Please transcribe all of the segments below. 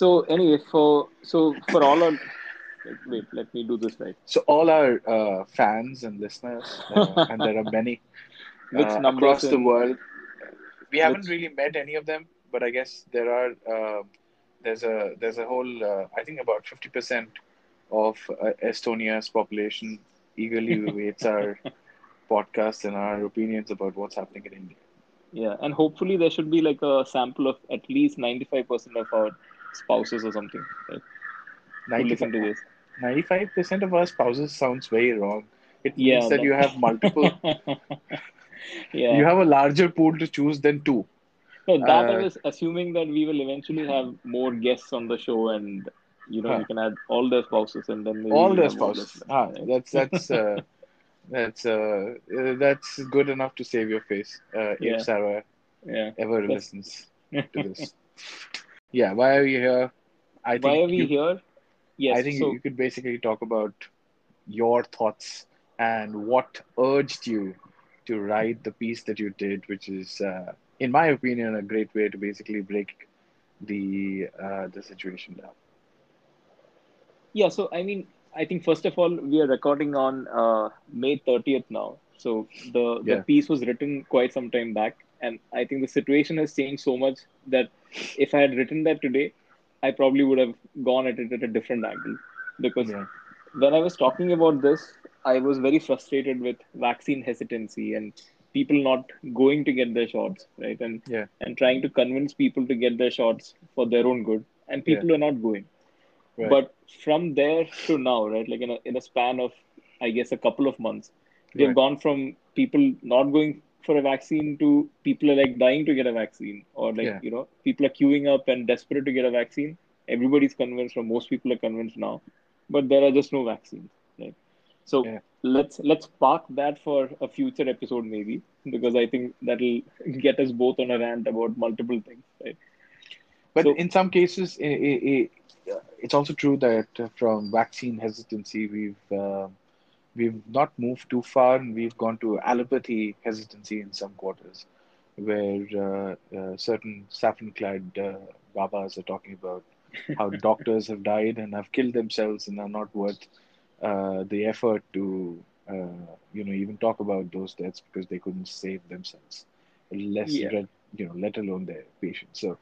So anyway, for so for all our wait, let me do this right. So all our uh, fans and listeners, uh, and there are many uh, across the world. We haven't really met any of them, but I guess there are. Uh, there's a there's a whole. Uh, I think about fifty percent of uh, Estonia's population eagerly awaits our podcast and our opinions about what's happening in India. Yeah, and hopefully there should be like a sample of at least ninety-five percent of our spouses or something, right? Who listen to this. 95% of our spouses sounds very wrong. It Yeah, means that but- you have multiple, yeah. you have a larger pool to choose than two. No, that Uh, was assuming that we will eventually have more guests on the show, and you know Huh. we can add all their spouses, and then All their spouses. listeners, Ah, that's that's uh, that's uh, uh, that's good enough to save your face uh, Yeah. if Sarah yeah. ever That's- listens to this. yeah, why are we here? I think Why are we you, here? Yes. I think so you could basically talk about your thoughts and what urged you to write the piece that you did, which is, uh, in my opinion, a great way to basically break the uh, the situation down. yeah. So I mean, I think first of all we are recording on uh, May thirtieth now. So the the Yeah. piece was written quite some time back, and I think the situation has changed so much that if I had written that today, I probably would have gone at it at a different angle because Yeah, when I was talking about this, I was very frustrated with vaccine hesitancy and people not going to get their shots, right? And yeah, and trying to convince people to get their shots for their own good, and people are not going. right. But from there to now, right, like in a in a span of I guess a couple of months, we have Right. gone from people not going for a vaccine to people are like dying to get a vaccine, or like Yeah. you know people are queuing up and desperate to get a vaccine. Everybody's convinced, or most people are convinced now, but there are just no vaccines, right? So Yeah. let's let's park that for a future episode maybe because I think that'll get us both on a rant about multiple things, right? But So- in some cases, i i i it's also true that uh, from vaccine hesitancy, we've uh, we've not moved too far, and we've gone to allopathy hesitancy in some quarters, where uh, uh, certain saffron-clad uh, babas are talking about how doctors have died and have killed themselves and are not worth uh, the effort to uh, you know even talk about those deaths because they couldn't save themselves, less Yeah. you know let alone their patients. So.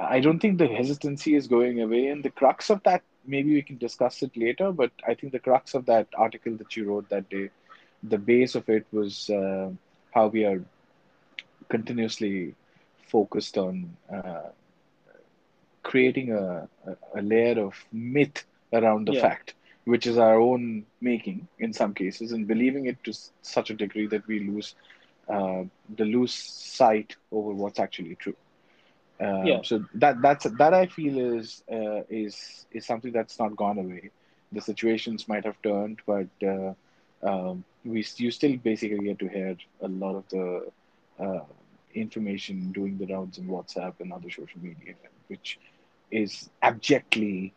I don't think the hesitancy is going away, and the crux of that maybe we can discuss it later. But I think the crux of that article that you wrote that day, the base of it was uh, how we are continuously focused on uh, creating a, a, layer of myth around the Yeah. fact, which is our own making in some cases, and believing it to such a degree that we lose uh, the lose sight over what's actually true. Um, Yeah. So that that's that I feel is uh, is is something that's not gone away. The situations might have turned, but uh, um, we you still basically get to hear a lot of the uh, information doing the rounds in WhatsApp and other social media, which is abjectly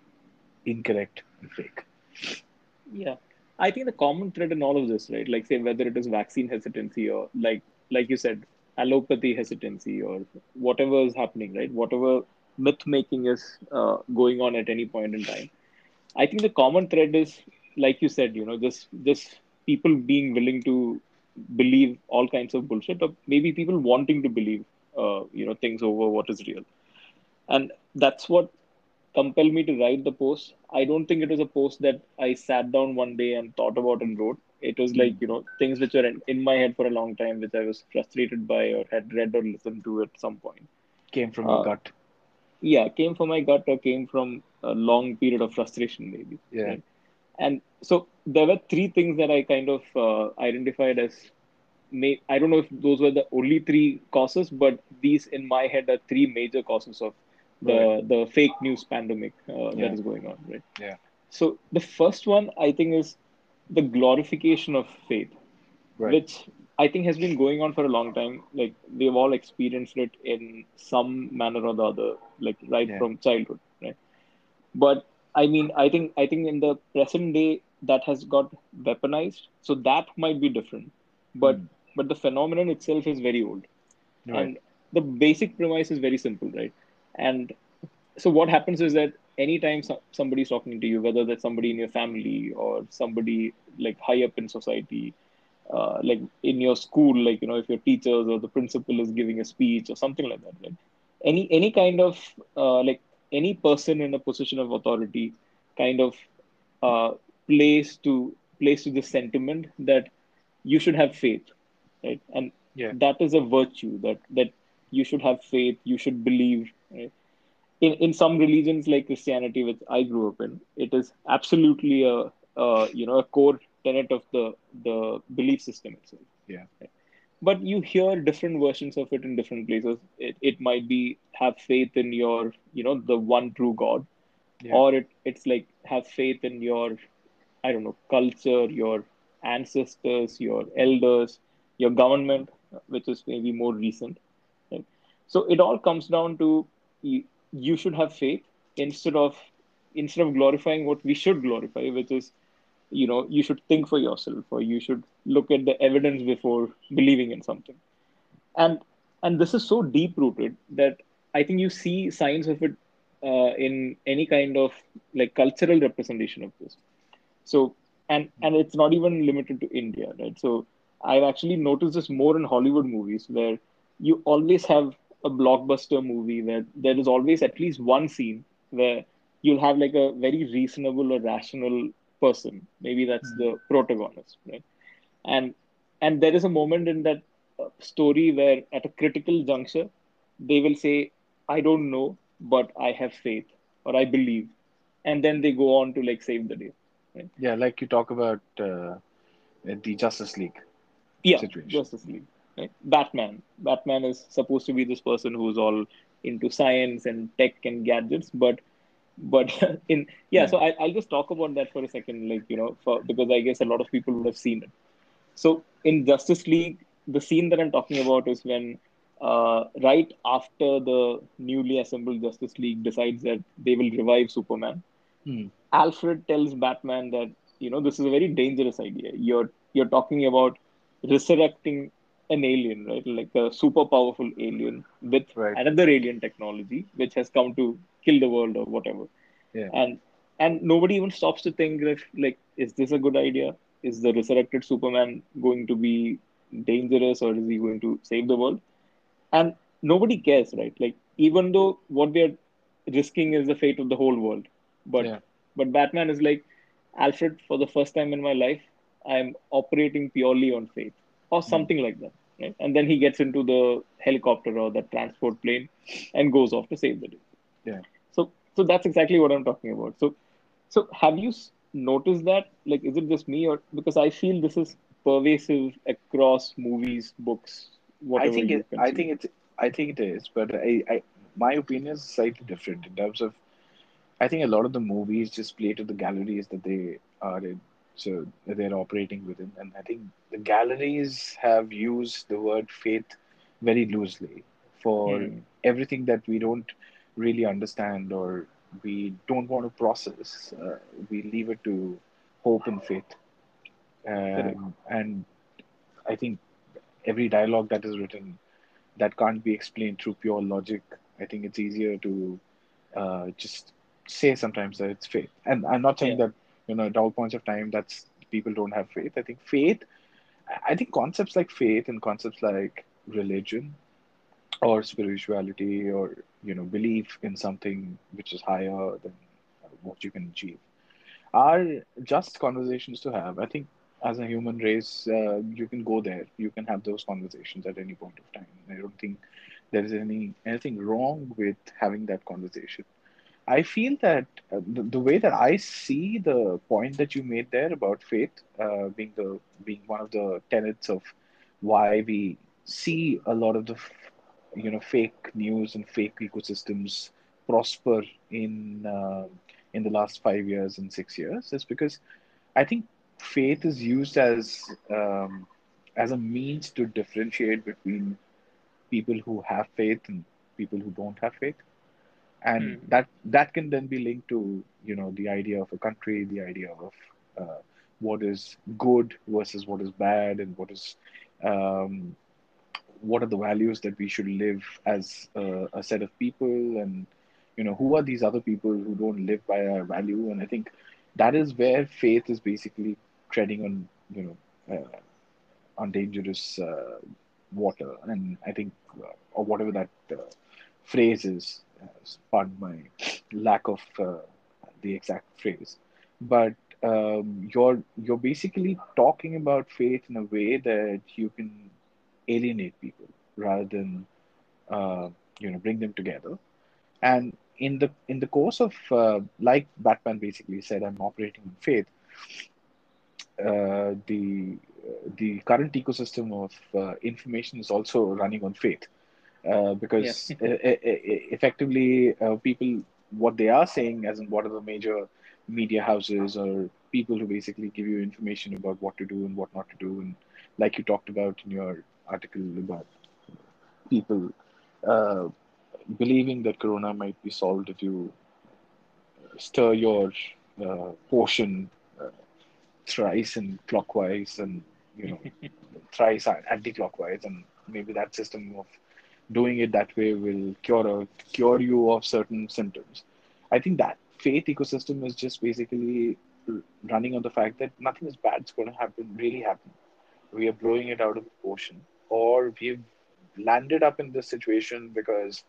incorrect and fake. Yeah, I think the common thread in all of this, right? Like say whether it is vaccine hesitancy or like like you said, allopathy hesitancy or whatever is happening, right? Whatever myth making is uh, going on at any point in time. I think the common thread is, like you said, you know, just just people being willing to believe all kinds of bullshit, or maybe people wanting to believe, uh, you know, things over what is real, and that's what compelled me to write the post. I don't think it was a post that I sat down one day and thought about and wrote. It was like, you know, things which were in, in my head for a long time, which I was frustrated by or had read or listened to at some point. Came from Uh, your gut. Yeah, came from my gut or came from a long period of frustration, maybe. Yeah. right? And so there were three things that I kind of uh, identified as. May, I don't know if those were the only three causes, but these in my head are three major causes of the Right. the fake news pandemic uh, Yeah. that is going on, right? Yeah. So the first one I think is the glorification of faith, Right. which I think has been going on for a long time. Like we've all experienced it in some manner or the other, like right Yeah. from childhood, right? But I mean, I think I think in the present day that has got weaponized, so that might be different. But Mm. but the phenomenon itself is very old, Right. and the basic premise is very simple, right? And so what happens is that anytime so- somebody's talking to you, whether that's somebody in your family or somebody like high up in society, uh, like in your school, like you know, if your teachers or the principal is giving a speech or something like that, right? Any any kind of uh, like any person in a position of authority kind of uh, plays to plays to the sentiment that you should have faith, right? And Yeah. that is a virtue that that you should have faith, you should believe, right? In in some religions like Christianity, which I grew up in, it is absolutely a, a you know a core tenet of the the belief system itself. Yeah. But you hear different versions of it in different places. It it might be have faith in your you know the one true God, Yeah. or it it's like have faith in your I don't know culture, your ancestors, your elders, your government, which is maybe more recent. Right? So it all comes down to you, should have faith instead of instead of glorifying what we should glorify, which is you know you should think for yourself or you should look at the evidence before believing in something. And and this is so deep rooted that I think you see signs of it uh, in any kind of like cultural representation of this. So and and it's not even limited to India, right? So I've actually noticed this more in Hollywood movies where you always have a blockbuster movie where there is always at least one scene where you'll have like a very reasonable or rational person. Maybe that's Mm. the protagonist, right? And and there is a moment in that uh, story where at a critical juncture they will say, "I don't know, but I have faith or I believe," and then they go on to like save the day. Right? Yeah, like you talk about uh, the Justice League Yeah, situation. Justice League. Right? Batman. Batman is supposed to be this person who's all into science and tech and gadgets, but but in yeah. Yeah. So I, I'll just talk about that for a second, like you know, for because I guess a lot of people would have seen it. So in Justice League, the scene that I'm talking about is when uh, right after the newly assembled Justice League decides that they will revive Superman, Hmm. Alfred tells Batman that you know this is a very dangerous idea. You're you're talking about resurrecting an alien, right? Like a super powerful alien with Right. another alien technology which has come to kill the world or whatever. Yeah. And and nobody even stops to think if like is this a good idea? Is the resurrected Superman going to be dangerous or is he going to save the world? And nobody cares, right? Like even though what they're risking is the fate of the whole world, but Yeah. but Batman is like Alfred. For the first time in my life, I'm operating purely on faith or Hmm. something like that, right? And then he gets into the helicopter or the transport plane and goes off to save the day. Yeah. So so that's exactly what I'm talking about. So so have you noticed that? Like, is it just me or because I feel this is pervasive across movies, books, whatever I think it. I think it's. I think it is, but I, I. My opinion is slightly different in terms of. I think a lot of the movies just play to the galleries that they are in, so they're operating within, and I think the galleries have used the word faith very loosely for Hmm. everything that we don't really understand or we don't want to process. Uh, we leave it to hope and faith, um, and I think every dialogue that is written that can't be explained through pure logic. I think it's easier to uh, just say sometimes that it's faith. And I'm not saying Yeah. that you know at all points of time that's people don't have faith. I think faith. I think concepts like faith and concepts like religion or spirituality or you know belief in something which is higher than what you can achieve are just conversations to have. I think as a human race, uh, you can go there. You can have those conversations at any point of time. I don't think there is any anything wrong with having that conversation. I feel that uh, the, the way that I see the point that you made there about faith uh, being the being one of the tenets of why we see a lot of the you know fake news and fake ecosystems prosper in uh, in the last five years and six years is because I think faith is used as um, as a means to differentiate between people who have faith and people who don't have faith and Hmm. that that can then be linked to you know the idea of a country the idea of uh, what is good versus what is bad and what is um, what are the values that we should live as a, a set of people and you know who are these other people who don't live by our value and i think that is where faith is basically treading on you know uh, on dangerous uh, water and i think uh, or whatever that uh, phrase is pardon my lack of uh, the exact phrase. But um, you're you're basically talking about faith in a way that you can alienate people rather than uh, you know bring them together. And in the in the course of uh, like batman basically said i'm operating in faith uh, the the current ecosystem of uh, information is also running on faith uh, because Yeah. e- e- effectively uh, people what they are saying as in what are the major media houses or people who basically give you information about what to do and what not to do and like you talked about in your article about people uh, believing that corona might be solved if you stir your uh, potion uh, thrice and clockwise and you know thrice anti-clockwise and maybe that system of doing it that way will cure cure you of certain symptoms. I think that faith ecosystem is just basically running on the fact that nothing is bad is going to happen really happen. We are blowing it out of proportion. Or we've landed up in this situation because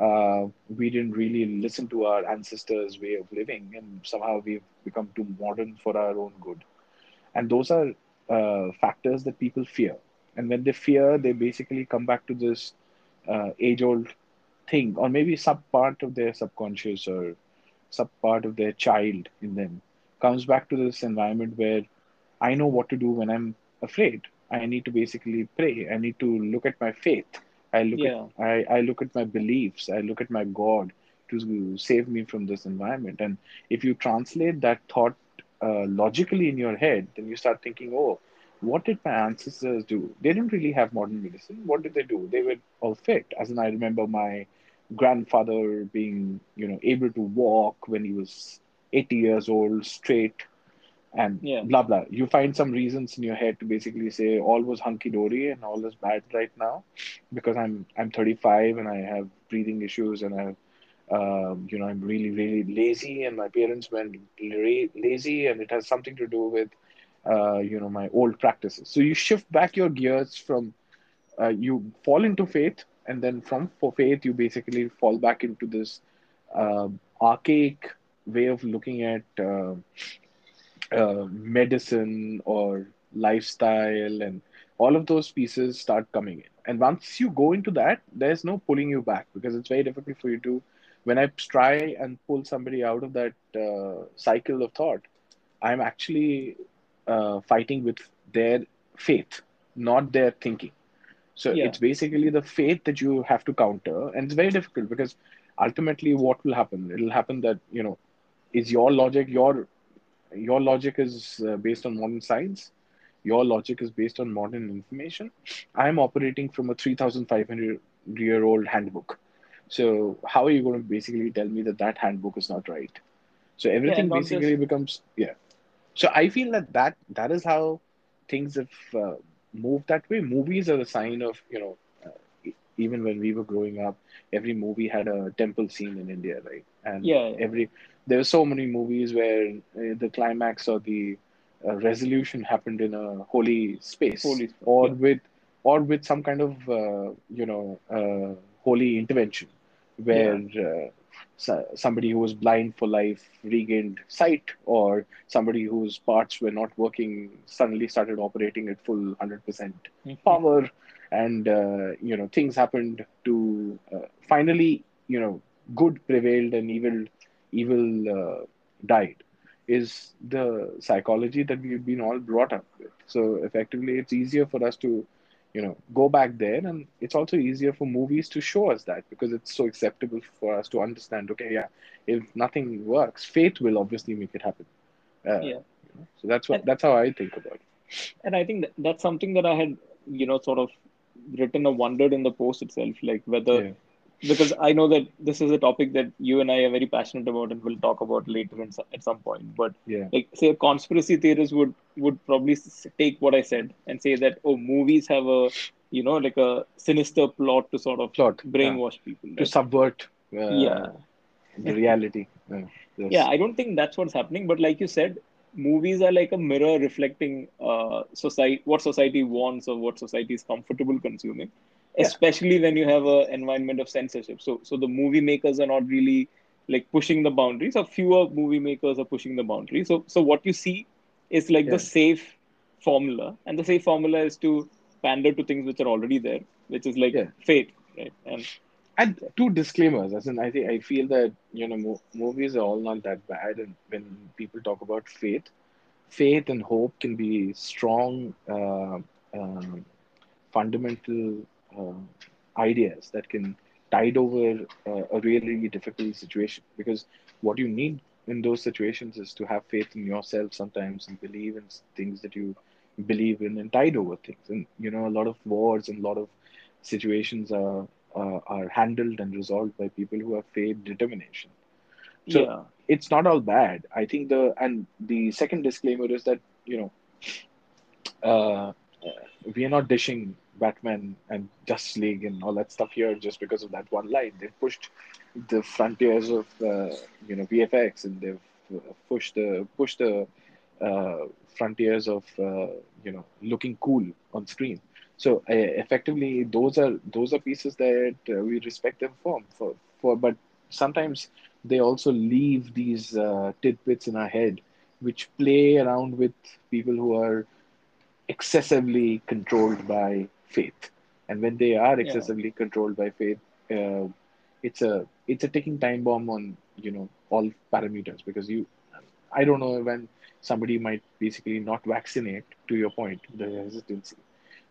uh, we didn't really listen to our ancestors way of living and somehow we've become too modern for our own good. And those are uh, factors that people fear. And when they fear they basically come back to this uh, age old thing or maybe some part of their subconscious or some part of their child in them comes back to this environment where i know what to do when i'm afraid. I need to basically pray. I need to look at my faith. I look at i, I look at my beliefs. I look at my god to save me from this environment. And if you translate that thought uh, logically in your head, then you start thinking, oh, what did my ancestors do? They didn't really have modern medicine. What did they do? They were all fit. As in, I remember my grandfather being, you know, able to walk when he was 80 years old, straight, and Yeah. blah blah. You find some reasons in your head to basically say all was hunky dory and all is bad right now, because I'm I'm 35 and I have breathing issues and I have um, you know, I'm really, really lazy, and my parents went la- lazy, and it has something to do with, uh, you know, my old practices. So you shift back your gears from, uh, you fall into faith, and then from for faith, you basically fall back into this um archaic way of looking at uh, uh, medicine or lifestyle, and all of those pieces start coming in. And once you go into that, there's no pulling you back because it's very difficult for you to when I try and pull somebody out of that uh, cycle of thought, I'm actually uh, fighting with their faith, not their thinking. So Yeah. it's basically the faith that you have to counter, and it's very difficult because ultimately, what will happen? It'll happen that you know, is your logic your your logic is uh, based on modern science, your logic is based on modern information. I'm operating from a 3,500 year old handbook so how are you going to basically tell me that that handbook is not right? So Yeah. Everything just basically becomes yeah. So I feel that that that is how things have uh, moved that way. Movies are a sign of you know uh, even when we were growing up, every movie had a temple scene in India, right? And yeah, yeah. every there were so many movies where uh, the climax or the uh, resolution happened in a holy space Holy or yeah. with or with some kind of uh, you know uh, holy intervention where Yeah. So- somebody who was blind for life regained sight or somebody whose parts were not working suddenly started operating at full 100% power. And uh, you know things happened to uh, finally you know good prevailed and evil evil uh, died is the psychology that we've been all brought up with. So effectively it's easier for us to you know go back there and it's also easier for movies to show us that because it's so acceptable for us to understand okay yeah if nothing works faith will obviously make it happen uh, Yeah. you know? so that's what And that's how i think about it and I think that, that's something that I had, you know, sort of written or wondered in the post itself, like whether yeah because I know that this is a topic that you and I are very passionate about and we'll talk about later in, at some point. But yeah like, say, a conspiracy theorist would would probably take what I said and say that oh, movies have a you know like a sinister plot to sort of plot yeah brainwash people, to subvert uh, Yeah, the reality. Uh, yes. Yeah, I don't think that's what's happening. But like you said, movies are like a mirror reflecting uh, society, what society wants or what society is comfortable consuming. Yeah. Especially when you have an environment of censorship. So, so the movie makers are not really like pushing the boundaries. Or fewer movie makers are pushing the boundaries. So, so what you see is like Yeah. the safe formula, and the safe formula is to pander to things which are already there, which is like Yeah. faith, right? And And two disclaimers. As in, I think I feel that you know mo- movies are all not that bad, and when people talk about faith, faith and hope can be strong, uh, um, fundamental um ideas that can tide over uh, a really difficult situation. Because what you need in those situations is to have faith in yourself sometimes and believe in things that you believe in and tide over things. And you know, a lot of wars and a lot of situations are uh, are handled and resolved by people who have faith, determination. So yeah, it's not all bad. I think the and the second disclaimer is that you know uh, we are not dishing Batman and Justice League and all that stuff here just because of that one line. They've pushed the frontiers of uh, you know VFX and they've uh, pushed the pushed the uh, frontiers of uh, you know looking cool on screen. So uh, effectively, those are those are pieces that uh, we respect them for. For for, but sometimes they also leave these tidbits in our head, which play around with people who are excessively controlled by faith. And when they are yeah. excessively controlled by faith, uh, it's a it's a ticking time bomb on you know all parameters because you I don't know when somebody might basically not vaccinate. To your point, the hesitancy.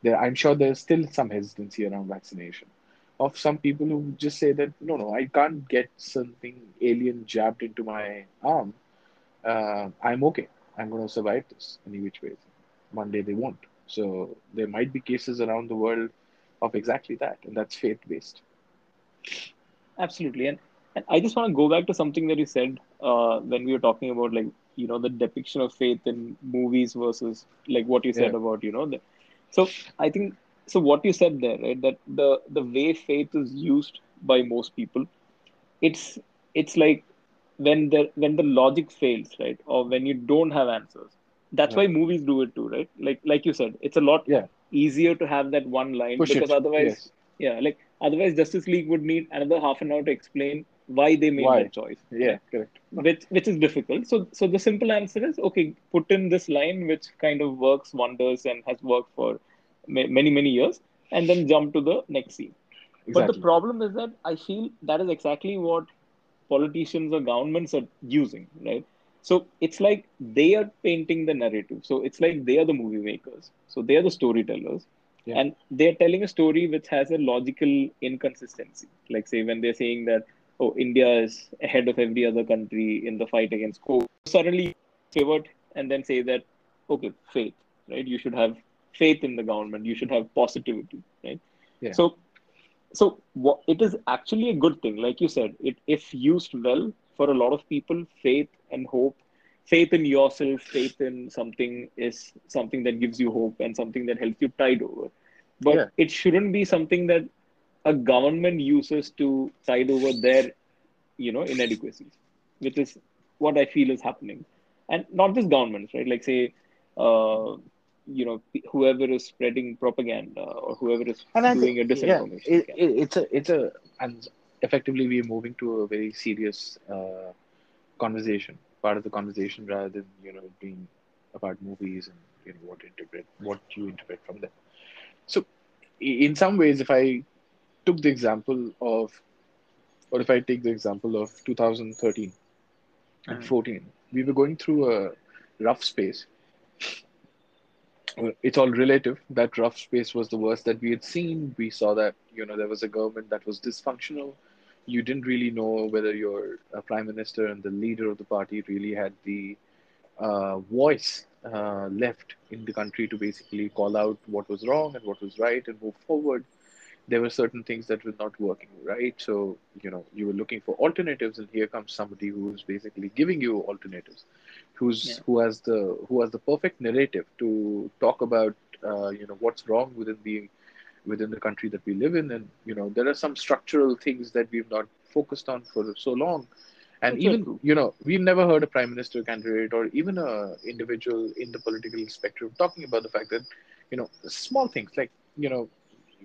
There, I'm sure there's still some hesitancy around vaccination. Of some people who just say that no, no, I can't get something alien jabbed into my arm. Uh, I'm okay. I'm going to survive this any which way. One day they won't. So there might be cases around the world of exactly that, and that's faith based. Absolutely. And, and I just want to go back to something that you said uh, when we were talking about like, you know, the depiction of faith in movies versus like what you said Yeah, about, you know, the, so I think, so what you said there, right, that the, the way faith is used by most people, it's, it's like when the, when the logic fails, right, or when you don't have answers, that's yeah, why movies do it too, right? Like, like you said, it's a lot yeah. easier to have that one line Push because it. otherwise Yes. yeah, like otherwise Justice League would need another half an hour to explain why they made Why? that choice, Yeah, right? correct. Which which is difficult. So so the simple answer is okay, put in this line which kind of works wonders and has worked for many many years, and then jump to the next scene. But the problem is that I feel that is exactly what politicians or governments are using, right? So it's like they are painting the narrative. So it's like they are the movie makers. So they are the storytellers. Yeah, And they're telling a story which has a logical inconsistency. Like, say, when they're saying that, oh, India is ahead of every other country in the fight against COVID, suddenly pivot and then say that, okay, faith, right? You should have faith in the government. You should have positivity, right? yeah, So so what, it is actually a good thing like you said it if used well for a lot of people faith and hope faith in yourself faith in something is something that gives you hope and something that helps you tide over. But yeah, it shouldn't be something that a government uses to tide over their you know inadequacies which is what i feel is happening. And not just governments right? Like say uh, you know whoever is spreading propaganda or whoever is and I think doing a yeah, disinformation it, it, it's a it's a and effectively we are moving to a very serious uh, conversation, part of the conversation rather than you know being about movies and you know what interpret what you interpret from them. So in some ways, if I took the example of or if I take the example of 2013 and Mm. 14, we were going through a rough space it's all relative. That rough space was the worst that we had seen. We saw that you know there was a government that was dysfunctional. You didn't really know whether your uh, prime minister and the leader of the party really had the uh, voice uh, left in the country to basically call out what was wrong and what was right and move forward. There were certain things that were not working right. So you know you were looking for alternatives, and here comes somebody who's basically giving you alternatives who's Yeah. who has the who has the perfect narrative to talk about uh, you know what's wrong within the within the country that we live in and you know there are some structural things that we've not focused on for so long. And very even, you know, we've never heard a prime minister candidate or even a individual in the political spectrum talking about the fact that, you know, small things like, you know,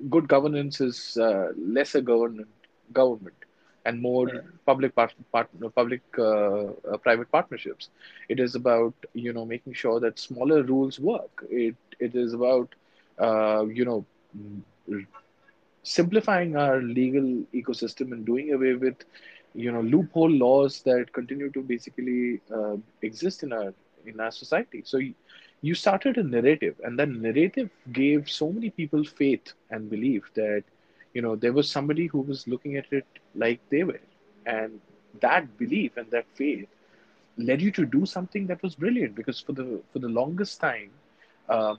good governance is uh, lesser government government and more Yeah, public part, part public uh, uh, private partnerships. It is about you know making sure that smaller rules work. It it is about uh, you know simplifying our legal ecosystem and doing away with you know loophole laws that continue to basically uh, exist in our in our society. So you, started a narrative and that narrative gave so many people faith and belief that you know there was somebody who was looking at it like they were. And that belief and that faith led you to do something that was brilliant because for the for the longest time um,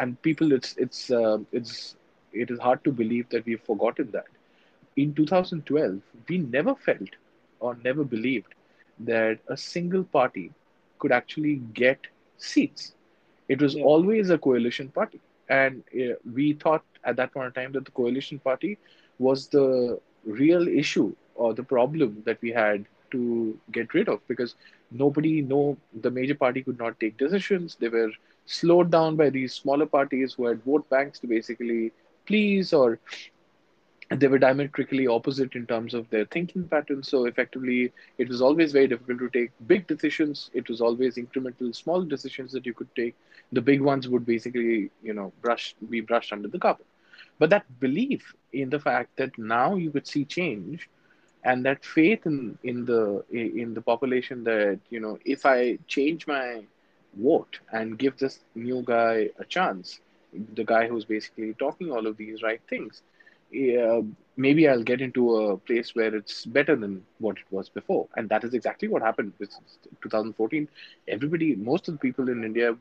and people it's it's uh, it's it is hard to believe that we've forgotten that. In 2012 we never felt or never believed that a single party could actually get seats. It was yeah, always a coalition party. And uh, we thought at that point in time that the coalition party was the real issue or the problem that we had to get rid of because nobody no the major party could not take decisions. They were slowed down by these smaller parties who had vote banks to basically please or they were diametrically opposite in terms of their thinking patterns. So effectively, it was always very difficult to take big decisions. It was always incremental, small decisions that you could take. The big ones would basically, you know, brush be brushed under the carpet. But that belief in the fact that now you could see change, and that faith in in the in the population that you know, if I change my vote and give this new guy a chance, the guy who's basically talking all of these right things maybe I'll get into a place where it's better than what it was before. And that is exactly what happened with 2014. Everybody, most of the people in India,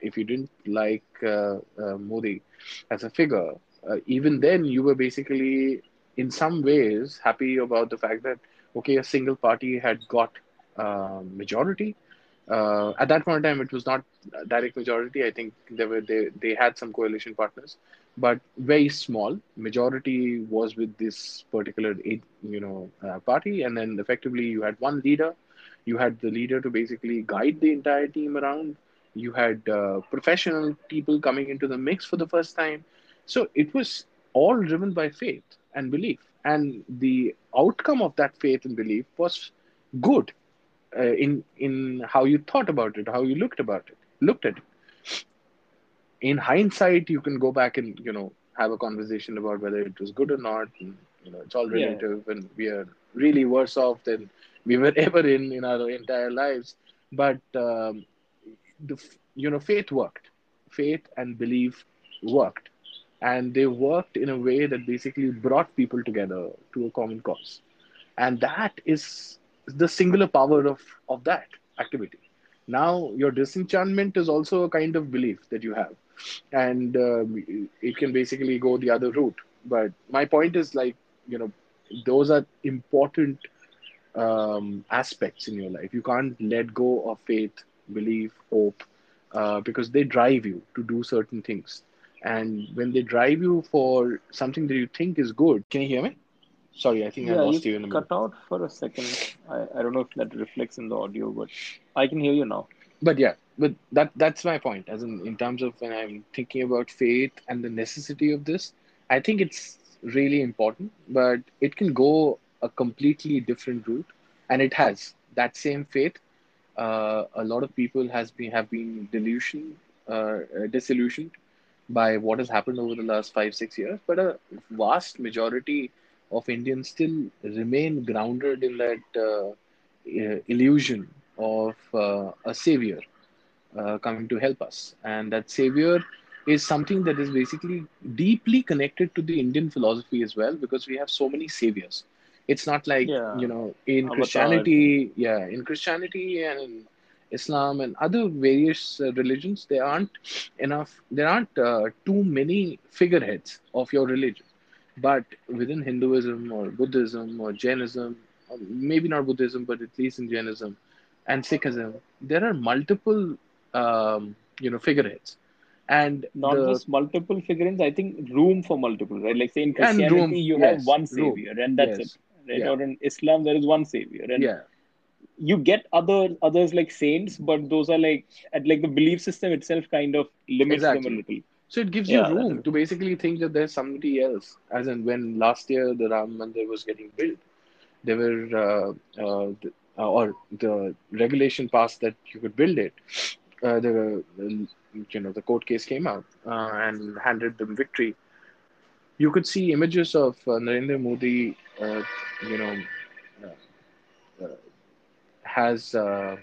if you didn't like uh, uh, Modi as a figure, uh, even then you were basically, in some ways, happy about the fact that, okay, a single party had got uh, majority. Uh, at that point in time, it was not direct majority. I think they were they, they had some coalition partners but very small. Majority was with this particular you know uh, party, and then effectively you had one leader. You had the leader to basically guide the entire team around. You had uh, professional people coming into the mix for the first time. So it was all driven by faith and belief, and the outcome of that faith and belief was good uh, in in how you thought about it, how you looked about it, looked at it. In hindsight, you can go back and you know have a conversation about whether it was good or not. And, you know, it's all yeah, relative, and we are really worse off than we were ever in in our entire lives. But um, the you know faith worked, faith and belief worked, and they worked in a way that basically brought people together to a common cause, and that is the singular power of of that activity. Now, your disenchantment is also a kind of belief that you have and um, it can basically go the other route. But my point is like you know those are important um, aspects in your life. You can't let go of faith, belief, hope, uh, because they drive you to do certain things. And when they drive you for something that you think is good, can you hear me? Sorry, I think I yeah. You lost you in the middle. cut out for a second. I, I don't know if that reflects in the audio, but I can hear you now. But yeah, but that that's my point. As in, in terms of when I'm thinking about faith and the necessity of this, I think it's really important. But it can go a completely different route, and it has that same faith. Uh, a lot of people has been have been delusion, uh, uh, disillusioned by what has happened over the last five six years. But a vast majority of Indians still remain grounded in that uh, uh, illusion of uh, a savior uh, coming to help us. And that savior is something that is basically deeply connected to the Indian philosophy as well, because we have so many saviors. It's not like, Yeah, you know, in Christianity, yeah, in Christianity and in Islam and other various uh, religions, there aren't enough, there aren't uh, too many figureheads of your religion. But within Hinduism or Buddhism or Jainism, or maybe not Buddhism, but at least in Jainism and Sikhism, there are multiple um, you know figureheads and not the just multiple figurines. I think room for multiple, right? Like say in Christianity, room you have yes one room savior, and that's it. right? Yeah. Or in Islam, there is one savior, and Yeah. you get other others like saints, but those are like at like the belief system itself kind of limits them a little. So it gives you Yeah, that room to basically think that there's somebody else. As in when last year the Ram Mandir was getting built, there were uh, uh, the, uh, or the regulation passed that you could build it. Uh, the you know the court case came out uh, and handed them victory. You could see images of uh, Narendra Modi, uh, you know, has uh,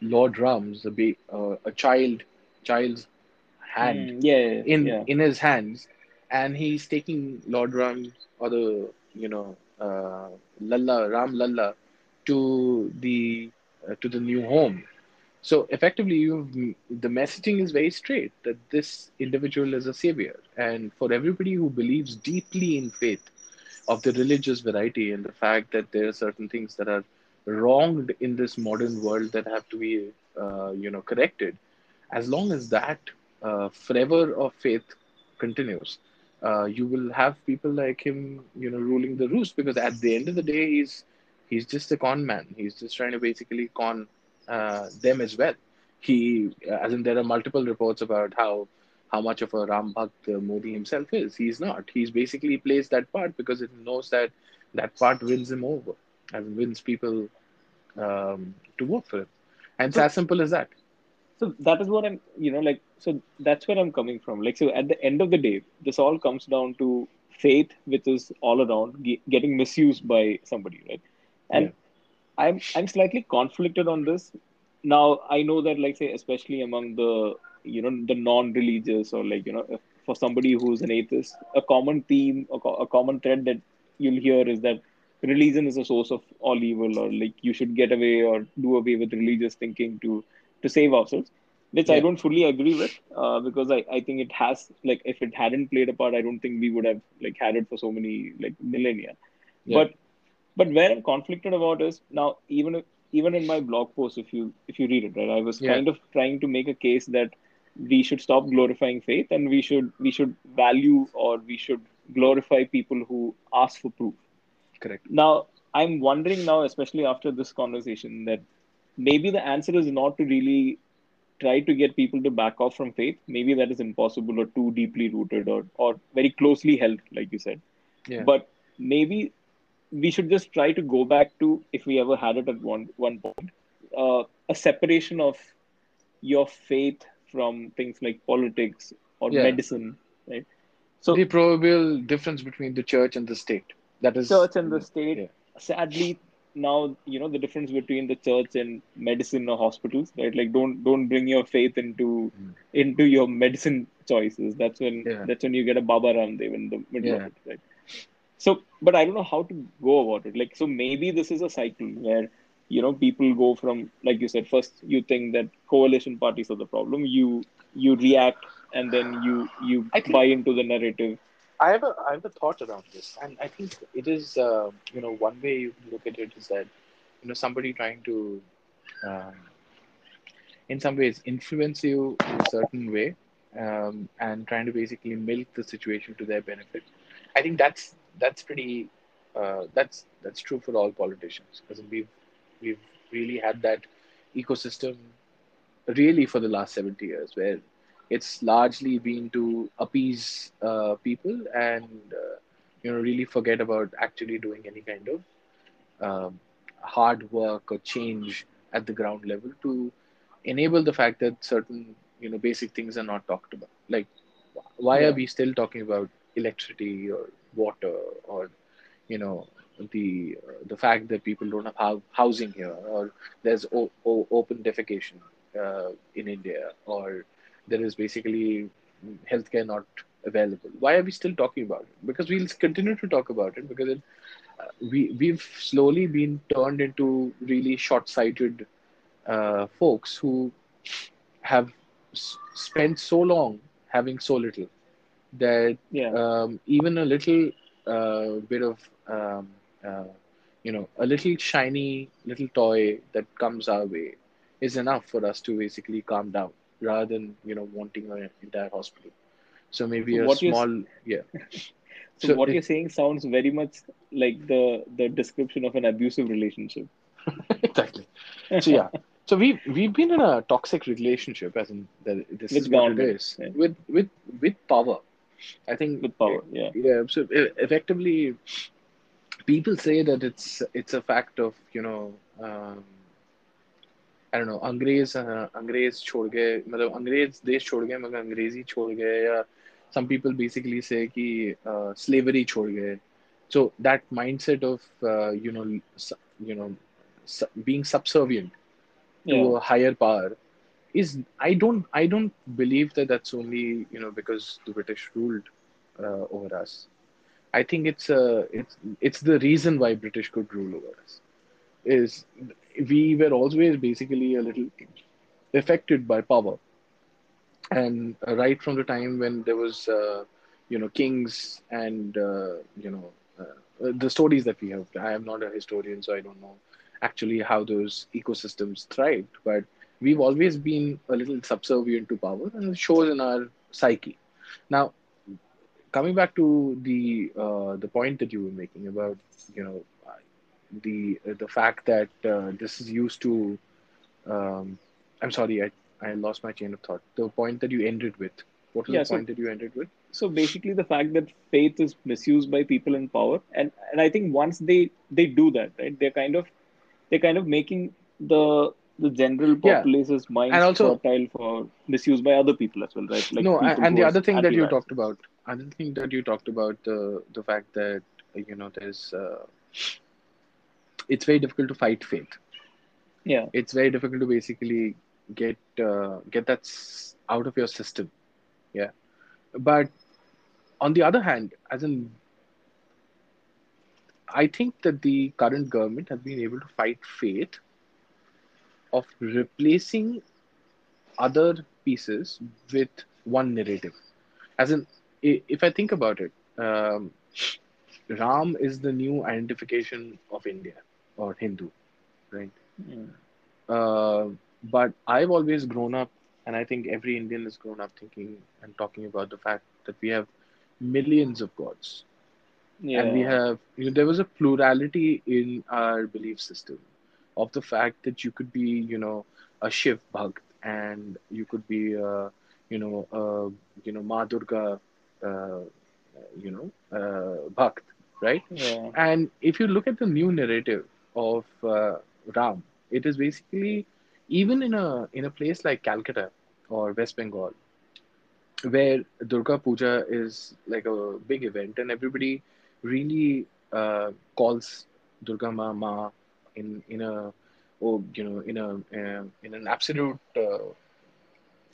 Lord Ram's a, ba- uh, a child child's hand Mm, yeah, in yeah. in his hands, and he's taking Lord Ram or the you know uh, Lalla Ram Lalla to the uh, to the new home. So effectively, you the messaging is very straight that this individual is a savior, and for everybody who believes deeply in faith of the religious variety and the fact that there are certain things that are wronged in this modern world that have to be uh, you know corrected as long as that uh, fervor of faith continues uh, you will have people like him you know ruling the roost because at the end of the day he's he's just a con man he's just trying to basically con uh, them as well he as in there are multiple reports about how how much of a Ram Bhakt uh, Modi himself is. He's not. He's basically plays that part because it knows that that part wins him over and wins people um, to vote for him. And it's as simple as that. So that is what I'm, you know, like, so that's where I'm coming from. Like, so at the end of the day, this all comes down to faith, which is all around ge- getting misused by somebody, right? And Yeah. I'm I'm slightly conflicted on this. Now I know that, like, say, especially among the, you know, the non-religious or like, you know, for somebody who's an atheist, a common theme, a, co- a common thread that you'll hear is that religion is a source of all evil, or like you should get away or do away with religious thinking to to save ourselves, which I don't fully agree with, uh, because I, I think it has like if it hadn't played a part, I don't think we would have like had it for so many like millennia. Yeah. But but where I'm conflicted about is now even if, even in my blog post, if you if you read it, right, I was Yeah. kind of trying to make a case that we should stop glorifying faith and we should we should value or we should glorify people who ask for proof. Correct. Now, I'm wondering now, especially after this conversation, that maybe the answer is not to really try to get people to back off from faith. Maybe that is impossible or too deeply rooted or, or very closely held, like you said. Yeah. But maybe we should just try to go back to, if we ever had it at one, one point, uh, a separation of your faith from things like politics or Yeah. medicine, right? So, the probable difference between the church and the state. That is church and the state Yeah. sadly now you know the difference between the church and medicine or hospitals right like don't don't bring your faith into Mm. into your medicine choices that's when Yeah. that's when you get a baba ramdev in the middle Yeah. of it right so but i don't know how to go about it like so maybe this is a cycle where you know people go from like you said first you think that coalition parties are the problem you you react and then you you think- buy into the narrative I have a I have a thought around this, and I think it is uh, you know one way you can look at it is that you know somebody trying to um, in some ways influence you in a certain way um, and trying to basically milk the situation to their benefit. I think that's that's pretty uh, that's that's true for all politicians because we've we've really had that ecosystem really for the last 70 years where it's largely been to appease uh, people and uh, you know really forget about actually doing any kind of um, hard work or change at the ground level to enable the fact that certain you know basic things are not talked about like why Yeah. are we still talking about electricity or water or you know the uh, the fact that people don't have housing here or there's o- o- open defecation uh, in India or there is basically healthcare not available. Why are we still talking about it? Because we'll continue to talk about it because it, uh, we we've slowly been turned into really short-sighted uh, folks who have s- spent so long having so little that yeah um, even a little uh, bit of um, uh, you know a little shiny little toy that comes our way is enough for us to basically calm down rather than you know wanting an entire hospital so maybe So a small yeah So So what it, you're saying sounds very much like the the description of an abusive relationship exactly. So yeah. So we we've been in a toxic relationship, as in that this is with what it is right? with with with power. I think With power. Yeah. yeah. So effectively, people say that it's it's a fact of you know. Um, I don't know अंग्रेज अ, अंग्रेज छोड़ गए मतलब अंग्रेज देश छोड़ गए मगर अंग्रेजी छोड़ गए या some people basically say कि uh, slavery छोड़ गए so that mindset of uh, you know su- you know su- being subservient to Yeah. a higher power is I don't I don't believe that that's only you know because the British ruled uh, over us. I think it's uh, it's it's the reason why British could rule over us is we were always basically a little affected by power. And right from the time when there was uh, you know kings and uh, you know uh, the stories that we have. I am not a historian so i don't know actually how those ecosystems thrived but we've always been a little subservient to power and it shows in our psyche. Now coming back to the uh, the point that you were making about you know the the fact that uh, this is used to um, i'm sorry i I lost my chain of thought. The point that you ended with. What was Yeah. the So point that you ended with? so basically the fact that faith is misused by people in power and and i think once they they do that right they're kind of they're kind of making the the general Yeah, populace's and minds also fertile for misuse by other people as well right like no, and the other thing that you talked about, other thing that you talked about the the fact that you know there's uh, it's very difficult to fight faith. yeah It's very difficult to basically get uh, get that s- out of your system. Yeah, but on the other hand, as in I think that the current government has been able to fight faith of replacing other pieces with one narrative. As in, if I think about it, um, Ram is the new identification of India or Hindu, right? Mm. Uh, but I've always grown up, and I think every Indian has grown up thinking and talking about the fact that we have millions of gods, and we have you know, there was a plurality in our belief system of the fact that you could be you know a Shiv Bhakt and you could be uh, you know uh, you know Ma Durga uh, you know uh, Bhakt right yeah and if you look at the new narrative of uh, Ram it is basically even in a in a place like Calcutta or West Bengal where Durga Puja is like a big event and everybody really uh, calls Durga Ma Ma in in a oh you know in a uh, in an absolute uh,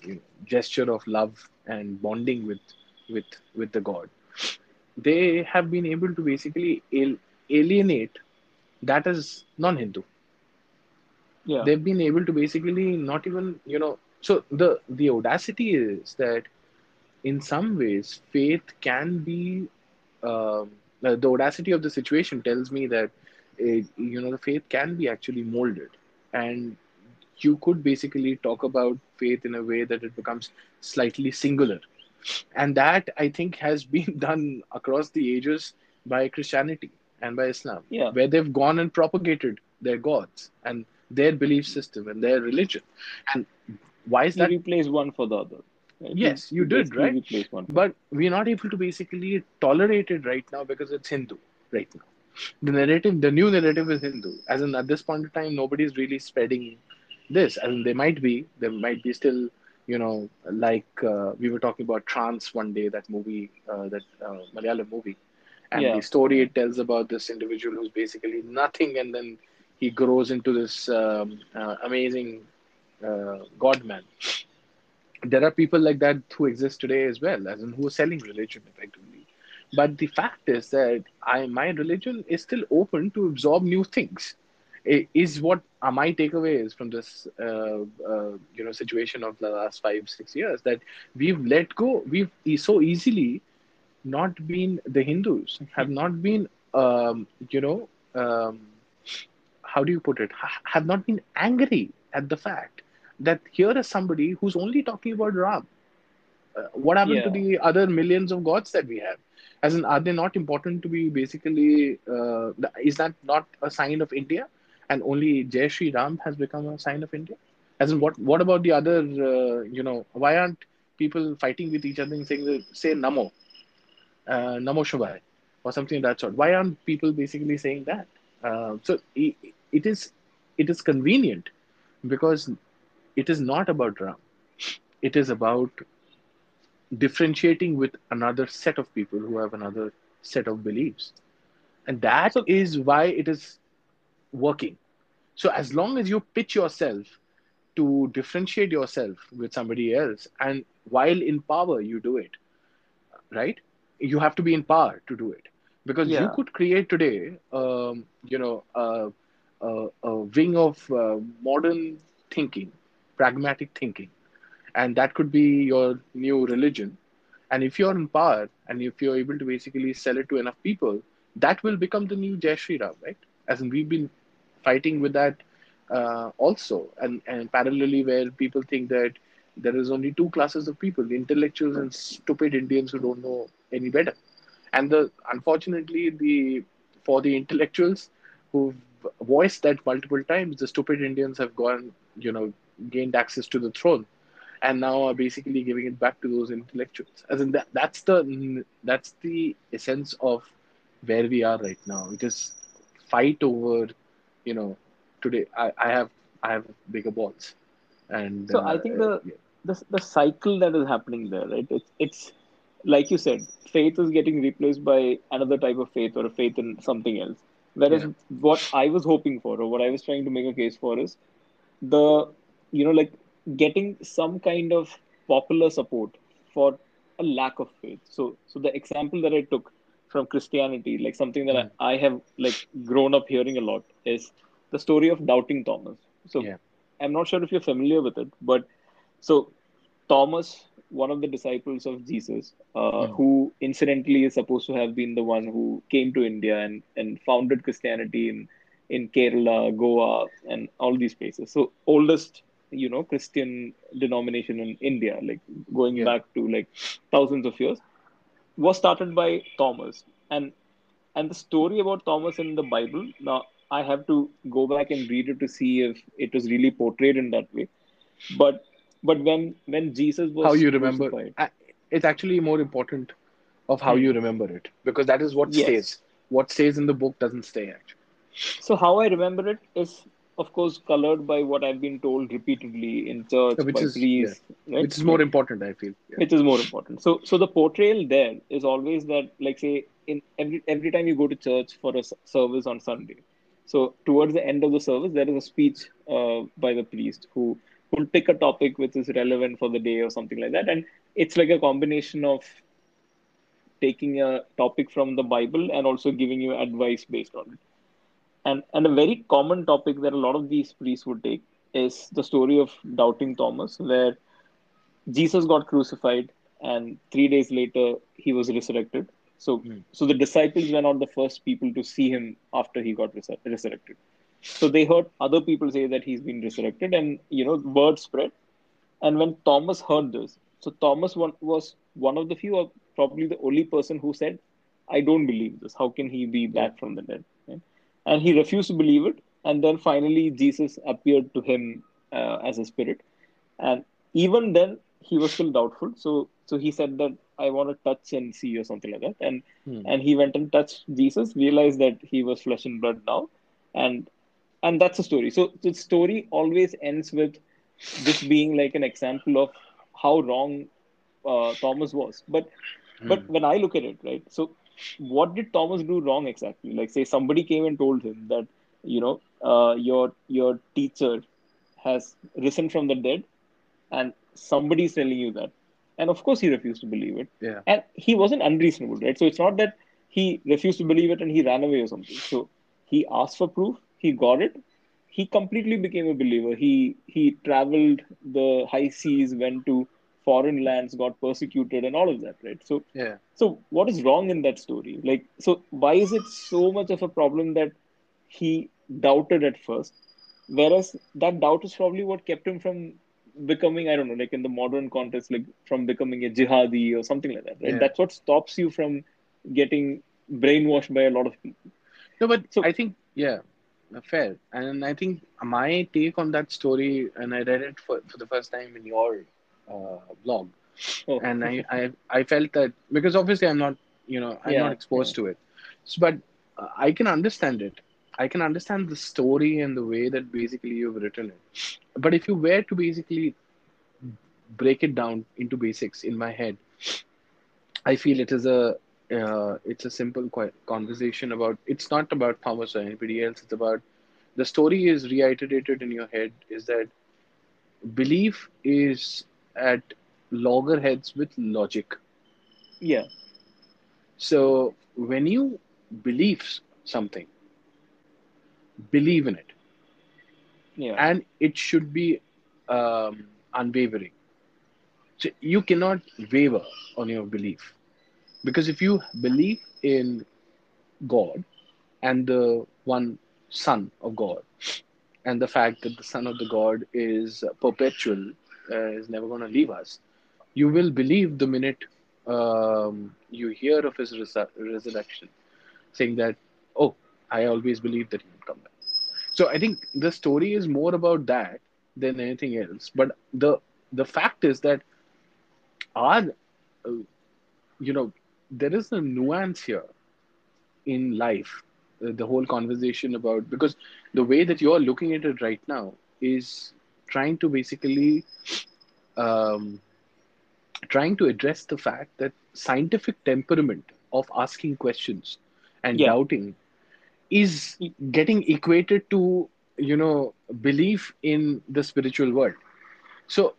you know, gesture of love and bonding with with with the god. They have been able to basically al- alienate that as non-Hindu. yeah They've been able to basically not even you know. So the the audacity is that in some ways, faith can be um, uh, the audacity of the situation tells me that uh, you know the faith can be actually molded, and you could basically talk about faith in a way that it becomes slightly singular, and that I think has been done across the ages by Christianity and by Islam, yeah where they've gone and propagated their gods and their belief system and their religion. And why is you that replace one for the other right Yes, you you did, right? one But we're not able to basically tolerate it right now because it's Hindu right now. The narrative, the new narrative is Hindu. As in, at this point in time, nobody's really spreading this. In, they might be, there might be still, you know, like uh, we were talking about Trance one day, that movie, uh, that uh, Malayalam movie. And the story it tells about this individual who's basically nothing, and then he grows into this um, uh, amazing uh, God man there are people like that who exist today as well, as in who are selling religion effectively. But the fact is that I my religion is still open to absorb new things. Is what uh, my takeaway is from this uh, uh, you know situation of the last five six years that we've let go. We've so easily not been the Hindus have not been um, you know um, how do you put it ha- have not been angry at the fact that here is somebody who's only talking about Ram uh, what happened to the other millions of gods that we have? As in, are they not important to be basically? Uh, is that not a sign of India? And only Jai Shri Ram has become a sign of India. As in, what what about the other? Uh, you know, why aren't people fighting with each other and saying say Namo, uh, Namo Shivaya, or something of that sort? Why aren't people basically saying that? Uh, so it, it is it is convenient because it is not about Ram. It is about differentiating with another set of people who have another set of beliefs. And that is why it is working. So as long as you pitch yourself to differentiate yourself with somebody else, and while in power, you do it, right? You have to be in power to do it. Because yeah. you could create today, um, you know, a, a, a wing of uh, modern thinking, pragmatic thinking, and that could be your new religion and if you're in power and if you're able to basically sell it to enough people that will become the new jai shri ram right as in we've been fighting with that uh, also and and parallelly where people think that there is only two classes of people the intellectuals and stupid indians who don't know any better and the unfortunately the for the intellectuals who've voiced that multiple times the stupid indians have gone you know gained access to the throne and now are basically giving it back to those intellectuals. As in that, that's the that's the essence of where we are right now. It is fight over, you know, today I, I have I have bigger balls, and so uh, I think the, yeah. The the cycle that is happening there, right? It's it's like you said, faith is getting replaced by another type of faith or a faith in something else. Whereas yeah. what I was hoping for, or what I was trying to make a case for, is the you know like getting some kind of popular support for a lack of faith. So, so the example that I took from Christianity, like something that mm. I, I, have like grown up hearing a lot, is the story of doubting Thomas. So, yeah. I'm not sure if you're familiar with it, but so Thomas, one of the disciples of Jesus, uh, mm. who incidentally is supposed to have been the one who came to India and and founded Christianity in in Kerala, Goa, and all these places. So oldest you know Christian denomination in India, like going yeah. back to like thousands of years, was started by Thomas. And and the story about Thomas in the Bible, now I have to go back and read it to see if it was really portrayed in that way. But but when when Jesus was how you remember it's actually more important of how hmm. you remember it because that is what yes. stays. What stays in the book doesn't stay actually. So how I remember it is of course, colored by what I've been told repeatedly in church which by is, priests, yeah. right? which is more important, I feel. Yeah. Which is more important. So, so the portrayal there is always that, like, say, in every every time you go to church for a service on Sunday, so towards the end of the service, there is a speech uh, by the priest who will pick a topic which is relevant for the day or something like that, and it's like a combination of taking a topic from the Bible and also giving you advice based on it and and a very common topic that a lot of these priests would take is the story of doubting Thomas, where Jesus got crucified and three days later he was resurrected. So, mm. so the disciples were not the first people to see him after he got resur- resurrected. So they heard other people say that he's been resurrected, and you know, word spread. And when Thomas heard this, so Thomas one, was one of the few, or probably the only person who said, "I don't believe this. How can he be back from the dead?" and he refused to believe it and then finally jesus appeared to him uh, as a spirit and even then he was still doubtful so so he said that i want to touch and see you or something like that and hmm. and he went and touched jesus realized that he was flesh and blood now and and that's the story so the story always ends with this being like an example of how wrong uh, thomas was but hmm. but when i look at it right so what did Thomas do wrong exactly? Like, say somebody came and told him that you know uh, your your teacher has risen from the dead, and somebody is telling you that, and of course he refused to believe it. Yeah. And he wasn't unreasonable, right? So it's not that he refused to believe it and he ran away or something. So he asked for proof, he got it, he completely became a believer. He he traveled the high seas, went to foreign lands got persecuted and all of that right? So yeah. so what is wrong in that story? Like so why is it so much of a problem that he doubted at first? Whereas that doubt is probably what kept him from becoming i don't know like in the modern context like from becoming a jihadi or something like that right? Yeah. that's what stops you from getting brainwashed by a lot of people. No, but So- I think yeah, fair. And I think my take on that story, and I read it for, for the first time in your uh, blog, Oh, and I, I I felt that because obviously I'm not you know I'm Yeah, not exposed to it, so, but uh, I can understand it. I can understand the story and the way that basically you've written it. But if you were to basically break it down into basics in my head, I feel it is a uh, it's a simple conversation about it's not about Thomas or anybody else. It's about the story is reiterated in your head is that belief is at loggerheads with logic. yeah, So when you believe something, believe in it, yeah, and it should be um, unwavering. So you cannot waver on your belief because if you believe in God and the one Son of God, and the fact that the Son of the God is perpetual, uh, is never going to leave us, you will believe the minute um, you hear of his resu- resurrection, saying that, oh, I always believed that he would come back. So I think the story is more about that than anything else. But the the fact is that our, uh, you know, there is a nuance here in life. Uh, the whole conversation about because the way that you're looking at it right now is trying to basically um, trying to address the fact that scientific temperament of asking questions and Yeah. doubting is getting equated to you know belief in the spiritual world so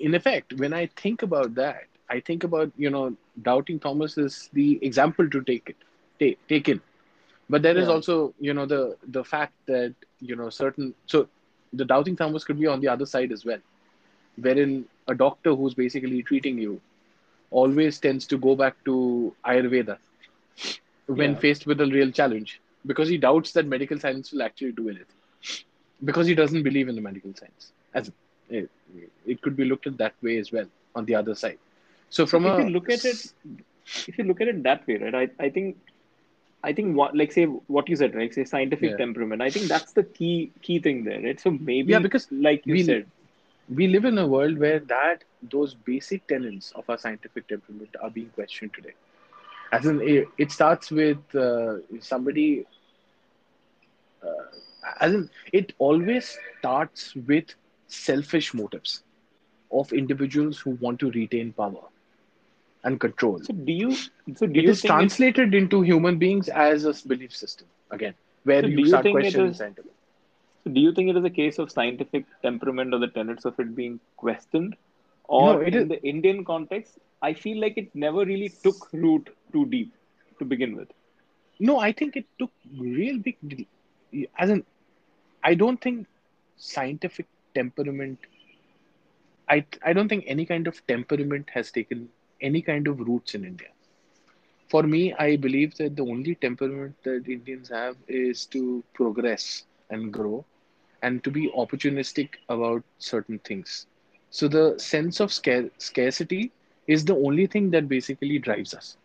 in effect when i think about that i think about you know doubting thomas is the example to take it take, take in but there is Yeah. also you know the the fact that you know certain so the doubting thomas could be on the other side as well wherein a doctor who's basically treating you always tends to go back to ayurveda when Yeah. faced with a real challenge because he doubts that medical science will actually do anything because he doesn't believe in the medical science as it, it could be looked at that way as well on the other side so from if a you look at it, if you look at it that way, right? I, I think, I think what like say what you said, right? Say scientific Yeah. temperament. I think that's the key key thing there, right? So maybe, Yeah, because like you we- said, we live in a world where that those basic tenets of our scientific temperament are being questioned today as in it, it starts with uh, somebody uh, as in it always starts with selfish motives of individuals who want to retain power and control so do you, so do it you is translated into human beings as a belief system again where So you you start questioning is- scientific So do you think it is a case of scientific temperament or the tenets of it being questioned? Or No, it in is- the Indian context, I feel like it never really took root too deep to begin with. No, I think it took real big. As in, I don't think scientific temperament. I I don't think any kind of temperament has taken any kind of roots in India. For me, I believe that the only temperament that Indians have is to progress and grow, and to be opportunistic about certain things. So the sense of scare, scarcity is the only thing that basically drives us,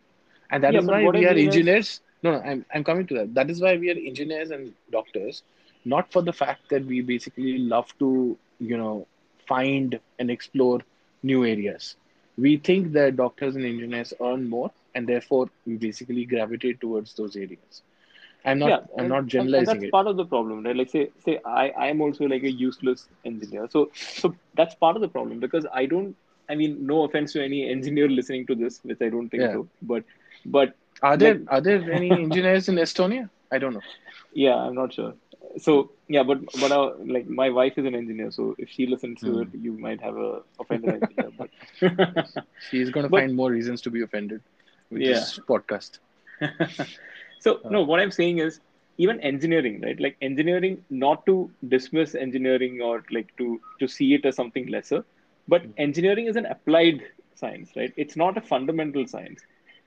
and that is Yeah, but why we are is- engineers. No, no, I'm I'm coming to that. That is why we are engineers and doctors, not for the fact that we basically love to, you know, find and explore new areas. We think that doctors and engineers earn more, and therefore we basically gravitate towards those areas. I'm not. yeah, I'm and- not and- and generalizing that's it. part of the problem, right? Like say, say I, I am also like a useless engineer. So, so that's part of the problem because I don't. I mean, no offense to any engineer listening to this, which I don't think Yeah. so. But, but Are there like- are there any engineers in Estonia? I don't know. yeah, I'm not sure. So yeah, but but uh, like my wife is an engineer, so if she listens to Hmm. it, you might have a offended engineer. But She's gonna But- find more reasons to be offended with Yeah. this podcast. so no, what I'm saying is even engineering, right? Like engineering, not to dismiss engineering or like to to see it as something lesser, but Mm. engineering is an applied science, right? It's not a fundamental science.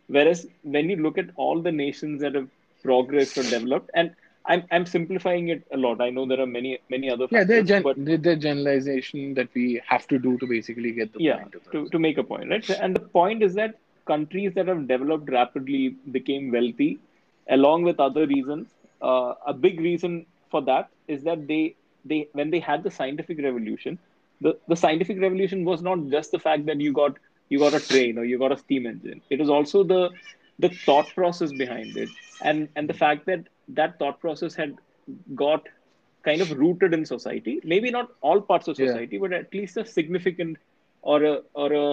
Whereas when you look at all the nations that have progressed or developed, and I'm I'm simplifying it a lot. I know there are many many other Yeah, they're, gen- but they're, they're generalization that we have to do to basically get the yeah point of to, to make a point right and the point is that countries that have developed rapidly became wealthy, along with other reasons. Uh, a big reason for that is that they they when they had the scientific revolution, the, the scientific revolution was not just the fact that you got you got a train or you got a steam engine. It was also the the thought process behind it, and and the fact that that thought process had got kind of rooted in society. Maybe not all parts of Yeah. society, but at least a significant or a or a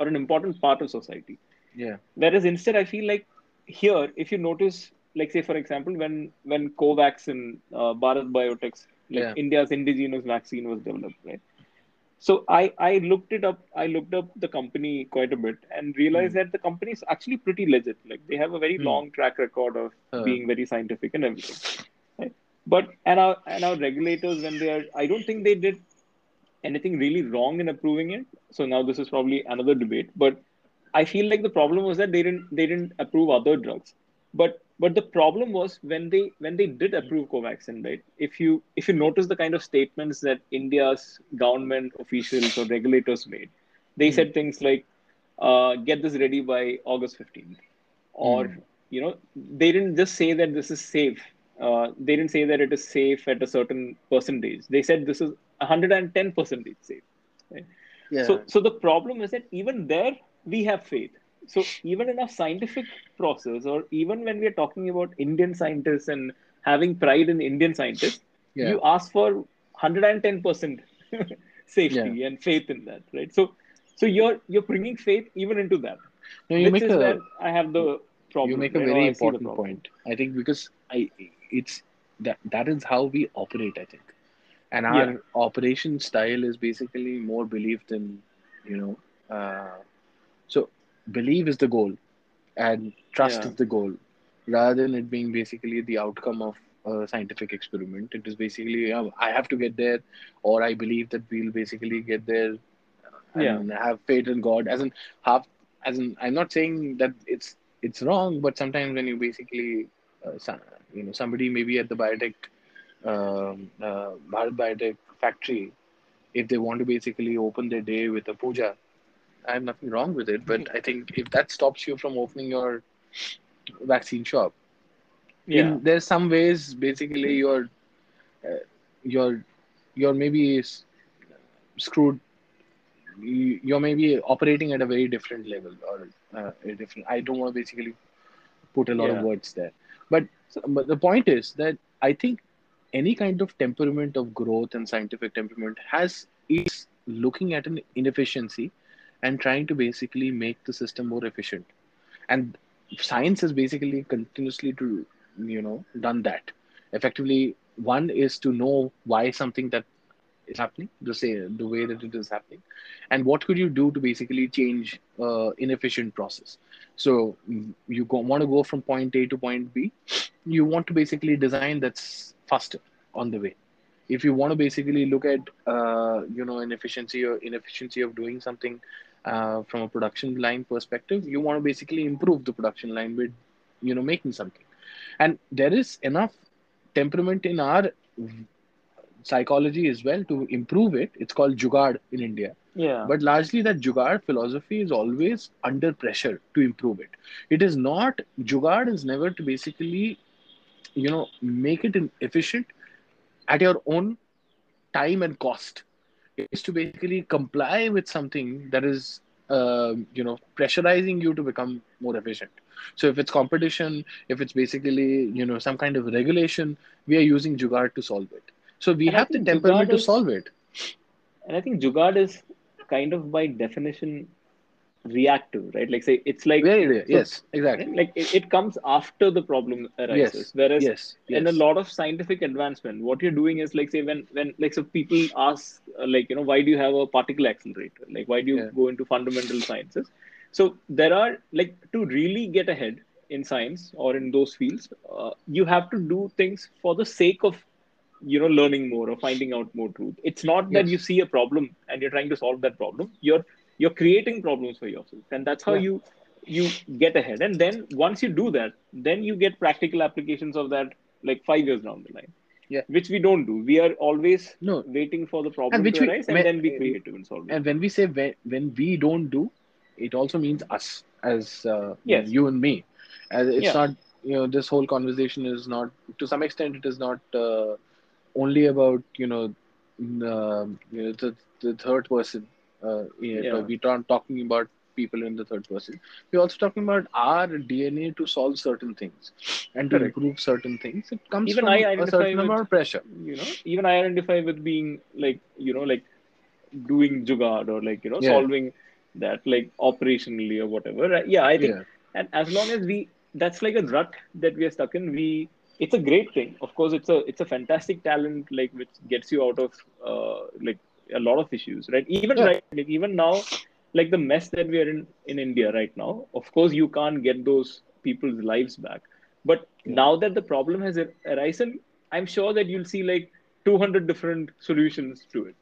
or an important part of society. Yeah. Whereas instead, I feel like here, if you notice, like say for example, when when Covaxin, uh, Bharat Biotech's, like Yeah. India's indigenous vaccine was developed, right? So I I looked it up. I looked up the company quite a bit and realized that the company is actually pretty legit. Like they have a very Hmm. long track record of Uh. being very scientific and everything. Right? But and our and our regulators when they are, I don't think they did anything really wrong in approving it. So now this is probably another debate. But I feel like the problem was that they didn't they didn't approve other drugs. But but the problem was when they when they did approve Covaxin, right? If you if you notice the kind of statements that India's government officials or regulators made, they Hmm. said things like, uh, "Get this ready by August fifteenth," or Hmm. you know, they didn't just say that this is safe. Uh, they didn't say that it is safe at a certain percentage. They said this is 110 percentage safe. Right? Yeah. So, so the problem is that even there we have faith. So even in a scientific process, or even when we are talking about Indian scientists and having pride in Indian scientists, yeah. you ask for 110 percent safety and faith in that, right? So, so you're you're bringing faith even into that, no, you which make a I have the problem. you make a very I see the important point. I think because I it's that that is how we operate. I think, and our Yeah. operation style is basically more belief than you know. Uh, so believe is the goal, and trust Yeah. is the goal, rather than it being basically the outcome of a scientific experiment. It is basically I have to get there, or I believe that we'll basically get there, and have faith in God. As in have as in I'm not saying that it's it's wrong, but sometimes when you basically, uh, some, you know, somebody maybe at the biotech, um, uh, Biotech factory, if they want to basically open their day with a puja, I have nothing wrong with it. But I think if that stops you from opening your vaccine shop, Yeah, in there's some ways basically you're, uh, you're, you're maybe screwed. You- You're maybe operating at a very different level or uh, a different. I don't want to basically put a lot of words there. But but the point is that I think any kind of temperament of growth and scientific temperament has is looking at an inefficiency and trying to basically make the system more efficient. And science has basically continuously to you know done that. Effectively, one is to know why something that is happening, the say the way that it is happening, and what could you do to basically change uh, inefficient process. So you go, want to go from point A to point B, you want to basically design that's faster on the way. If you want to basically look at uh, you know inefficiency or inefficiency of doing something uh, from a production line perspective, you want to basically improve the production line with you know making something. And there is enough temperament in our psychology as well to improve it. It's called Jugaad in India. yeah, But largely, that Jugaad philosophy is always under pressure to improve it. It is not, Jugaad is never to basically, you know, make it efficient at your own time and cost. Is to basically comply with something that is, uh, you know, pressurizing you to become more efficient. So if it's competition, if it's basically, you know, some kind of regulation, we are using Jugaad to solve it. So we And have the temperament Jugaad to solve it. and I think Jugaad is kind of by definition reactive, right? Like say it's like Very rare. so- Yes, exactly. like it, it comes after the problem arises. Yes, Whereas yes, in a lot of scientific advancement, what you're doing is like say when when like so people ask uh, like you know why do you have a particle accelerator? Like why do you Yeah. go into fundamental sciences? So there are like to really get ahead in science or in those fields, uh, you have to do things for the sake of you know learning more or finding out more truth. It's not that Yes. you see a problem and you're trying to solve that problem. You're you're creating problems for yourself, and that's how Yeah. you you get ahead. And then once you do that, then you get practical applications of that like five years down the line. Yeah. Which we don't do. We are always No, waiting for the problem which to we- arise and when- then be creative in solving. it. and when we say when, when we don't do, it also means us as uh, you, Yes. you and me. As it's Yeah. not you know this whole conversation is not to some extent it is not uh, only about you know um, you know the the third person. Uh, yeah, we aren't talking about people in the third person. We're also talking about our DNA to solve certain things and to Correct. improve certain things. It comes Even from I a certain with amount of pressure. you know even I identify with being like you know like doing jugaad or like you know Yeah. solving that like operationally or whatever. Yeah, I think Yeah. and as long as we that's like a rut that we are stuck in. We it's a great thing. Of course, it's a it's a fantastic talent like which gets you out of uh, like a lot of issues, right? Even Yeah. right like even now, like the mess that we are in in India right now. Of course, you can't get those people's lives back. But Yeah. now that the problem has arisen, I'm sure that you'll see like 200 different solutions to it.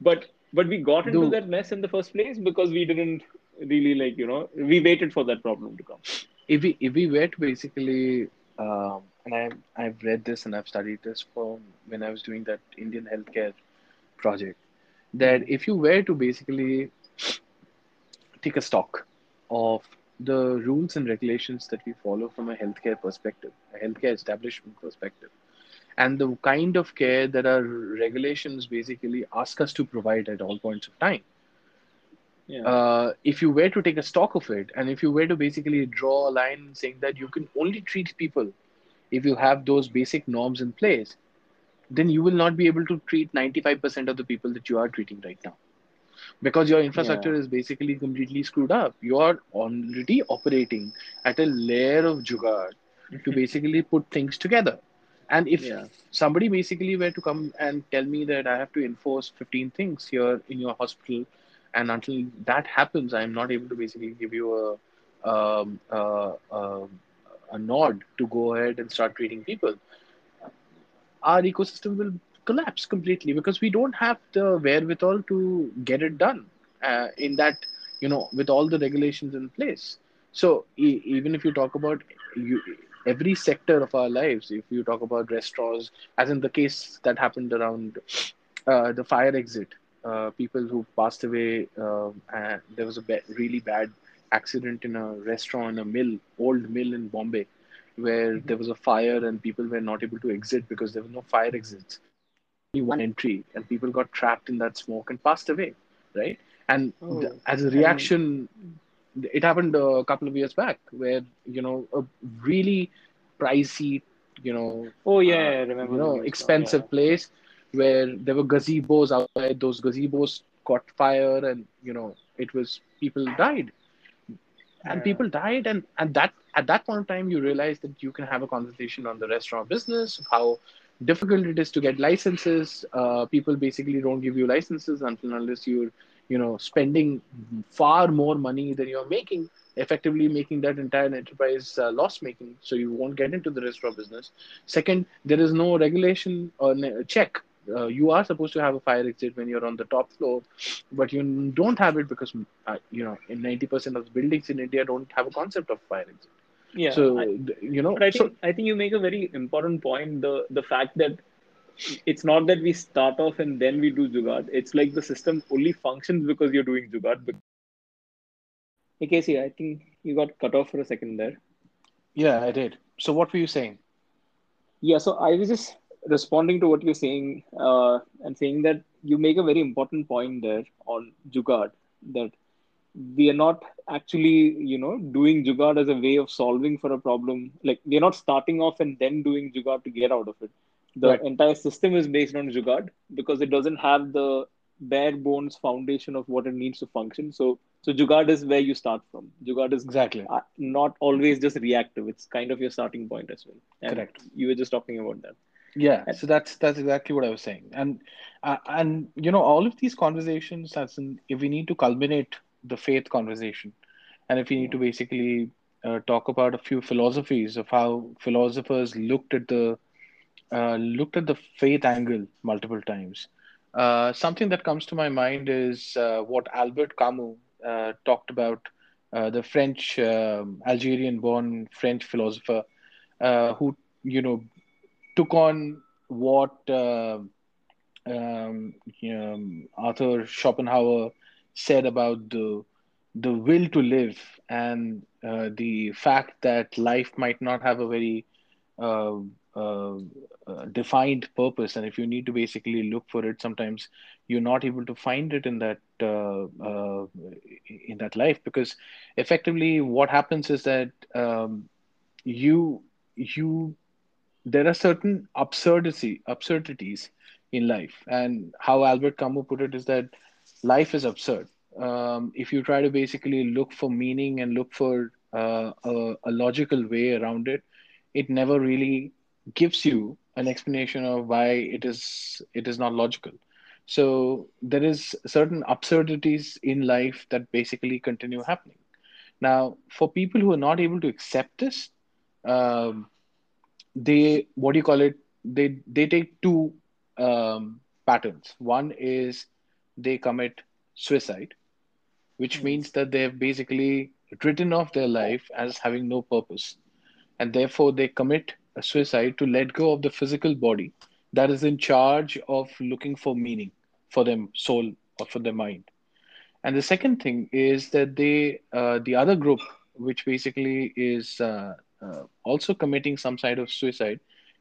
But but we got into Do that mess in the first place because we didn't really like you know we waited for that problem to come. if we if we wait basically um, and I I've read this and I've studied this from when I was doing that Indian healthcare project that if you were to basically take a stock of the rules and regulations that we follow from a healthcare perspective, a healthcare establishment perspective, and the kind of care that our regulations basically ask us to provide at all points of time. Yeah. Uh, if you were to take a stock of it, and if you were to basically draw a line saying that you can only treat people if you have those basic norms in place, then you will not be able to treat 95% of the people that you are treating right now because your infrastructure Yeah. is basically completely screwed up. You are already operating at a layer of jugaad to basically put things together. And if Yeah. somebody basically were to come and tell me that I have to enforce 15 things here in your hospital, and until that happens, I'm not able to basically give you a um, uh, um, a nod to go ahead and start treating people, our ecosystem will collapse completely because we don't have the wherewithal to get it done uh, in that you know with all the regulations in place. So e- even if you talk about you, every sector of our lives if you talk about restaurants as in the case that happened around uh, the fire exit uh, people who passed away um and there was a really bad accident in a restaurant a mill old mill in bombay where there was a fire and people were not able to exit because there was no fire exits only one entry and people got trapped in that smoke and passed away right and th- Oh, as a reaction it happened a couple of years back where you know a really pricey you know oh yeah, uh, you remember the know now. Yeah. expensive place where there were gazebos outside those gazebos caught fire and you know it was people died and Yeah. people died and and that at that point in time you realize that you can have a conversation on the restaurant business how difficult it is to get licenses. Uh, people basically don't give you licenses until unless you're you know spending far more money than you're making effectively making that entire enterprise uh, loss making. So you won't get into the restaurant business. Second there is no regulation or check uh, you are supposed to have a fire exit when you're on the top floor but you don't have it because uh, you know in 90% of the buildings in india don't have a concept of fire exit Yeah. so I, you know but I so think I think you make a very important point. The the fact that it's not that we start off and then we do jugaad. It's like the system only functions because you're doing jugaad. But hey, Casey, I think you got cut off for a second there. yeah i did so what were you saying Yeah, so I was just responding to what you're saying uh, and saying that you make a very important point there on Jugad that we are not actually, you know, doing Jugad as a way of solving for a problem. Like we are not starting off and then doing Jugad to get out of it. The right entire system is based on Jugad because it doesn't have the bare bones foundation of what it needs to function. So, so Jugaad is where you start from. Jugad is exactly uh, not always just reactive. It's kind of your starting point as well. And correct you were just talking about that. Yeah so that's that's exactly what i was saying and uh, and you know all of these conversations as in if we need to culminate the faith conversation and if we need to basically uh, talk about a few philosophies of how philosophers looked at the uh, looked at the faith angle multiple times. Uh, something that comes to my mind is uh, what Albert Camus uh, talked about, uh, the French, um, Algerian-born French philosopher uh, who, you know, took on what uh, um, um, Arthur Schopenhauer said about the the will to live and uh, the fact that life might not have a very uh, uh, uh, defined purpose. And if you need to basically look for it sometimes you're not able to find it in that uh, in that life. Because effectively what happens is that um, you you there are certain absurdity absurdities in life. And how albert camus put it is that life is absurd. Um, if you try to basically look for meaning and look for uh, a, a logical way around it it never really gives you an explanation of why it is it is not logical. So there is certain absurdities in life that basically continue happening. Now for people who are not able to accept this um, they what do you call it? They they take two um, patterns. One is they commit suicide which Hmm. means that they have basically written off their life as having no purpose. And therefore they commit a suicide to let go of the physical body that is in charge of looking for meaning for them soul or for their mind. And the second thing is that they, uh, the other group, which basically is uh, uh, also committing some side of suicide,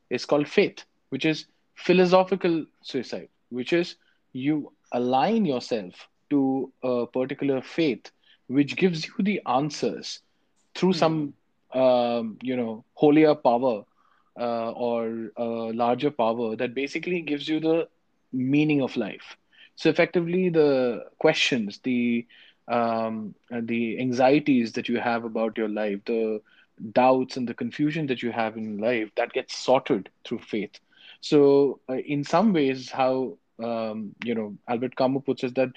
is called faith, which is philosophical suicide, which is you align yourself to a particular faith, which gives you the answers through Hmm. some, um, you know, holier power uh, or larger power that basically gives you the meaning of life. So effectively, the questions, the um, the anxieties that you have about your life, the doubts and the confusion that you have in life, that gets sorted through faith. So, uh, in some ways, how um, you know Albert Camus puts it that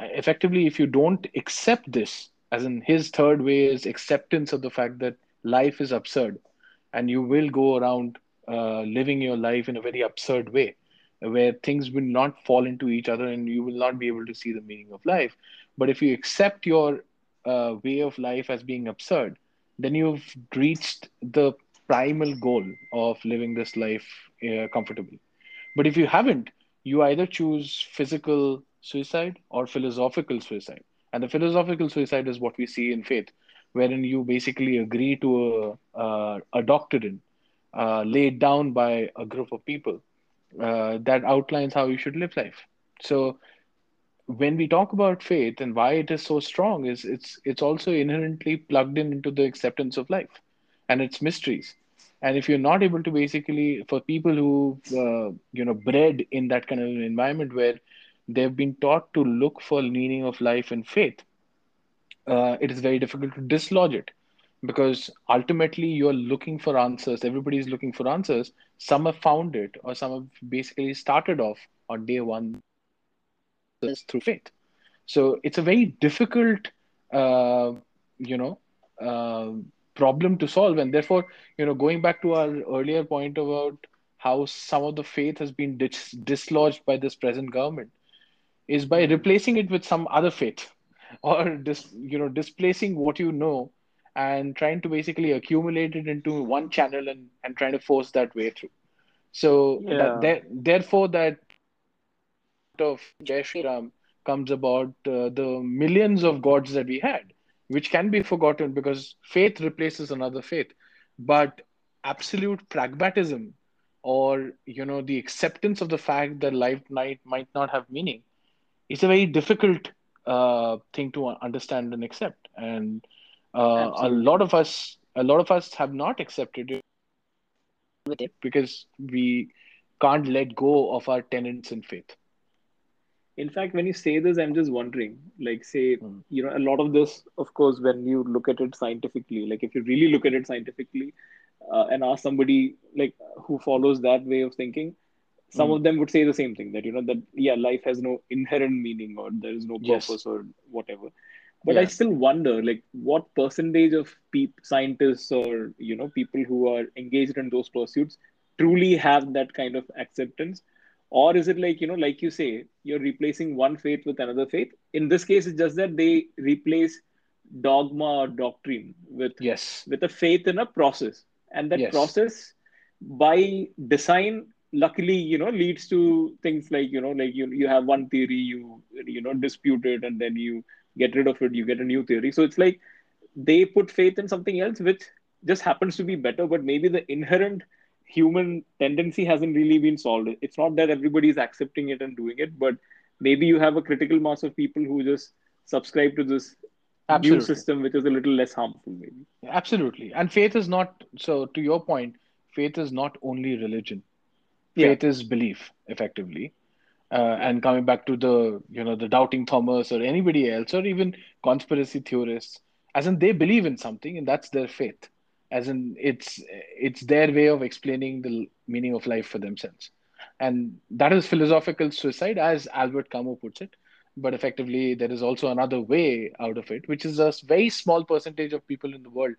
uh, effectively, if you don't accept this, as in his third way is acceptance of the fact that life is absurd, and you will go around uh, living your life in a very absurd way where things will not fall into each other and you will not be able to see the meaning of life but if you accept your uh, way of life as being absurd then you've reached the primal goal of living this life uh, comfortably but if you haven't, you either choose physical suicide or philosophical suicide. And the philosophical suicide is what we see in faith, wherein you basically agree to a, a doctrine uh, laid down by a group of people uh, that outlines how you should live life. So when we talk about faith and why it is so strong is it's it's also inherently plugged in into the acceptance of life and its mysteries. And if you're not able to basically for people who uh, you know bred in that kind of an environment where they've been taught to look for meaning of life and faith uh, it is very difficult to dislodge it. Because ultimately you're looking for answers. Everybody's looking for answers. Some have found it or some have basically started off on day one through faith so it's a very difficult, uh, you know, uh, problem to solve. And therefore, you know, going back to our earlier point about how some of the faith has been dis- dislodged by this present government is by replacing it with some other faith or dis- you know displacing what you know and trying to basically accumulate it into one channel and, and trying to force that way through so that Yeah. there, therefore that of Jai Shri Ram comes about uh, the millions of gods that we had, which can be forgotten because faith replaces another faith. But absolute pragmatism or you know the acceptance of the fact that life might might not have meaning is a very difficult uh, thing to understand and accept. And uh, a lot of us, a lot of us have not accepted it because we can't let go of our tenets in faith. In fact, when you say this, I'm just wondering, like, say, Mm, you know, a lot of this, of course, when you look at it scientifically, like, if you really look at it scientifically, uh, and ask somebody like who follows that way of thinking, some mm, of them would say the same thing that you know that yeah, life has no inherent meaning or there is no yes. purpose or whatever. But I still wonder, like, what percentage of peop scientists or you know people who are engaged in those pursuits truly have that kind of acceptance, or is it like you know, like you say, you're replacing one faith with another faith? In this case, it's just that they replace dogma or doctrine with Yes. with a faith in a process, and that Yes. process, by design, luckily you know leads to things like you know like you you have one theory you you know dispute it and then you get rid of it, you get a new theory. So it's like they put faith in something else, which just happens to be better, but maybe the inherent human tendency hasn't really been solved. It's not that everybody is accepting it and doing it, but maybe you have a critical mass of people who just subscribe to this Absolutely. new system, which is a little less harmful, maybe. Absolutely. And faith is not, so to your point, faith is not only religion. Yeah. Faith is belief, effectively. Uh, and coming back to the, you know, the doubting Thomas or anybody else, or even conspiracy theorists, as in they believe in something and that's their faith. As in it's it's their way of explaining the meaning of life for themselves. And that is philosophical suicide, as Albert Camus puts it. But effectively, there is also another way out of it, which is a very small percentage of people in the world.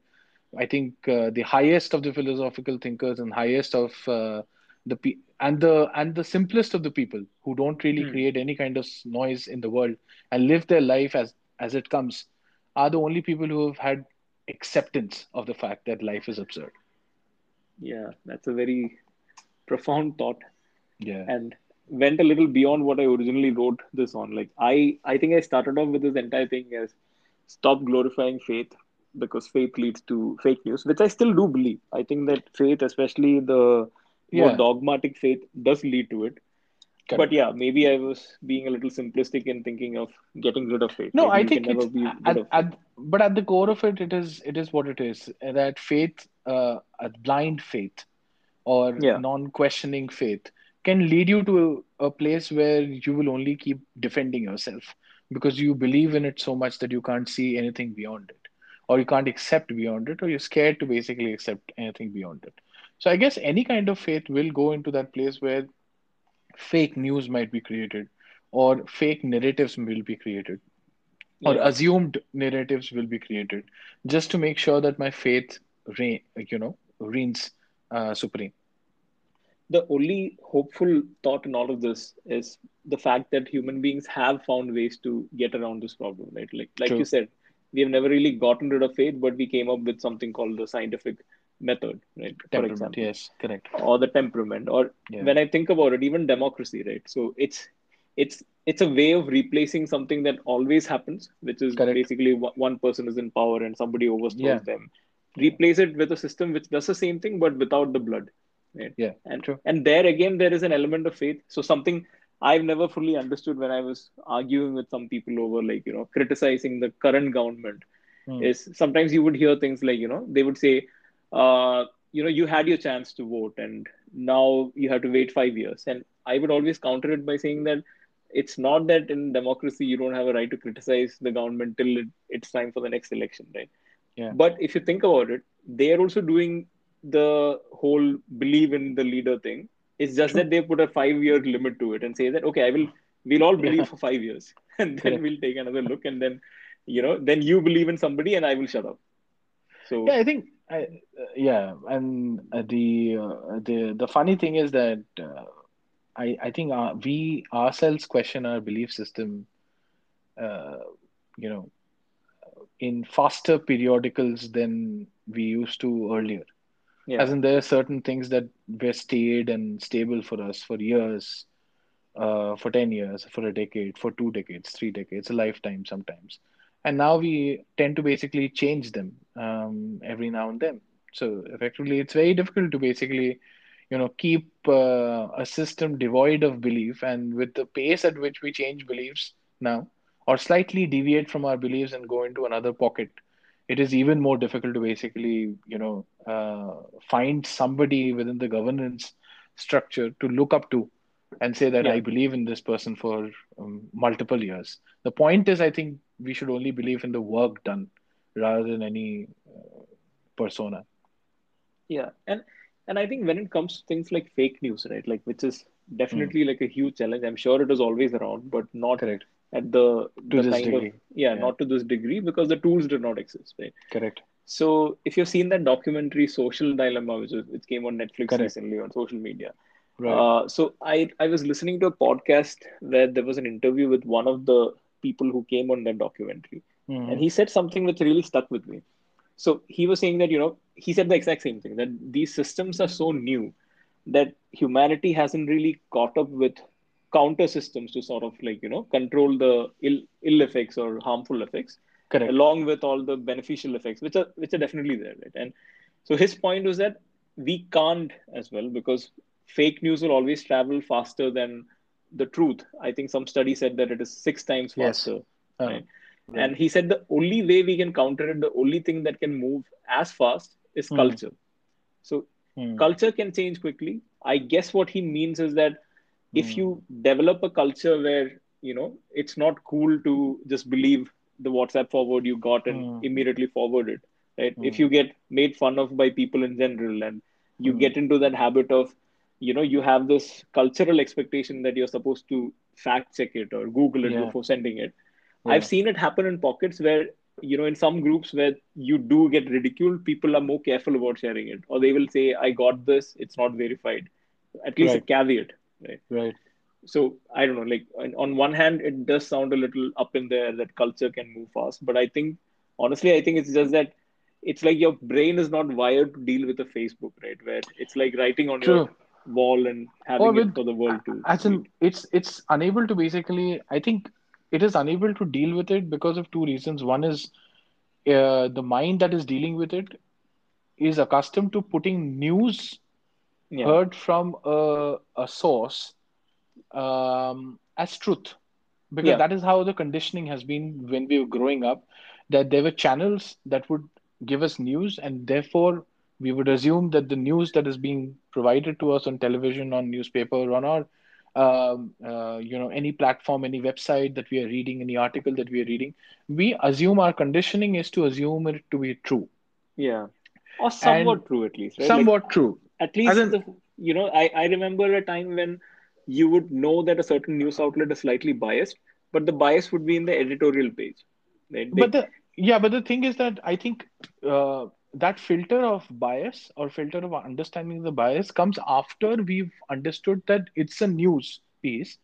I think uh, the highest of the philosophical thinkers and highest of uh, the pe- and the and the simplest of the people who don't really Hmm. create any kind of noise in the world and live their life as as it comes are the only people who have had acceptance of the fact that life is absurd. Yeah, that's a very profound thought. Yeah. and went a little beyond what I originally wrote this on. Like I, I think I started off with this entire thing as stop glorifying faith because faith leads to fake news, which I still do believe. I think that faith, especially the more dogmatic faith, does lead to it. But yeah, maybe I was being a little simplistic in thinking of getting rid of faith. No, I think can never it's be at, of at, but at the core of it, it is it is what it is. That faith, uh, a blind faith or Yeah. non-questioning faith, can lead you to a place where you will only keep defending yourself because you believe in it so much that you can't see anything beyond it, or you can't accept beyond it, or you're scared to basically accept anything beyond it. So I guess any kind of faith will go into that place where fake news might be created, or fake narratives will be created or assumed narratives will be created just to make sure that my faith reign, you know reigns uh, supreme. The only hopeful thought in all of this is the fact that human beings have found ways to get around this problem, right? Like, like you said, we have never really gotten rid of faith, but we came up with something called the scientific method, right? For temperament example, yes correct. Or the temperament, or yeah. when I think about it, even democracy, right? So it's it's it's a way of replacing something that always happens, which is correct. basically one person is in power and somebody yeah. overthrows them. yeah. Replace it with a system which does the same thing but without the blood right? Yeah and true. and there again there is an element of faith. So something i've never fully understood when i was arguing with some people over like you know criticizing the current government Hmm. is sometimes you would hear things like you know they would say uh you know you had your chance to vote and now you have to wait 5 years. And i would always counter it by saying that it's not that in democracy you don't have a right to criticize the government till it, it's time for the next election right? Yeah. But if you think about it, they are also doing the whole believe in the leader thing. It's just that they put a five year limit to it and say that, okay, I will, we'll all believe yeah. for five years and then correct. we'll take another look and then, you know, then you believe in somebody and I will shut up. so yeah So, i think I, uh, yeah and uh, the uh, the the funny thing is that uh, i i think uh, we ourselves question our belief system uh, you know in faster periodicals than we used to earlier. yeah, As in, there are certain things that were stayed and stable for us for years, uh, for 10 years, for a decade, for two decades, three decades, a lifetime sometimes. And now we tend to basically change them um, every now and then. So effectively, it's very difficult to basically, you know, keep uh, a system devoid of belief. And with the pace at which we change beliefs now, or slightly deviate from our beliefs and go into another pocket, it is even more difficult to basically, you know, uh, find somebody within the governance structure to look up to and say that yeah, I believe in this person for um, multiple years. The point is, I think we should only believe in the work done rather than any uh, persona. yeah. And, and I think when it comes to things like fake news, right, like which is Mm, definitely like a huge challenge, I'm sure it is always around, but not correct. at the To the kind of yeah, Yeah, not to this degree because the tools did not exist, right? correct. So if you've seen that documentary Social Dilemma, which is which came on Netflix Correct. recently on social media, Right. uh, so I I was listening to a podcast where there was an interview with one of the people who came on that documentary, and hmm he said something which really stuck with me. So he was saying that you know he said the exact same thing that these systems are so new that humanity hasn't really caught up with counter systems to sort of like you know control the ill ill effects or harmful effects Correct. along with all the beneficial effects which are which are definitely there right and so his point was that we can't as well because fake news will always travel faster than the truth i think some study said that it is six times Yes. faster Uh, and he said the only way we can counter it the only thing that can move as fast is Hmm. culture so hmm, culture can change quickly i guess what he means is that if Hmm. you develop a culture where you know it's not cool to just believe the whatsapp forward you got and Hmm. immediately forward it right if you get made fun of by people in general and you get into that habit of you know you have this cultural expectation that you're supposed to fact check it or google it Yeah. before sending it Yeah. i've seen it happen in pockets where you know in some groups where you do get ridiculed people are more careful about sharing it or they will say i got this it's not verified at least Right. a caveat right Right. so i don't know like on, on one hand it does sound a little up in there that culture can move fast but i think honestly i think it's just that it's like your brain is not wired to deal with a facebook right where it's like writing on True. your wall and having Or it with for the world to as in it's it's unable to basically i think it is unable to deal with it because of two reasons. One is uh, the mind that is dealing with it is accustomed to putting news yeah. heard from a, a source um, as truth. Because Yeah. that is how the conditioning has been when we were growing up that there were channels that would give us news and therefore we would assume that the news that is being provided to us on television on newspaper on our um, uh, you know any platform any website that we are reading any article that we are reading we assume our conditioning is to assume it to be true. Yeah. Or somewhat And true at least right? Like, somewhat true. at least in- the, you know I, I remember a time when you would know that a certain news outlet is slightly biased but the bias would be in the editorial page right? They- but the yeah but the thing is that i think uh, that filter of bias or filter of understanding the bias comes after we've understood that it's a news piece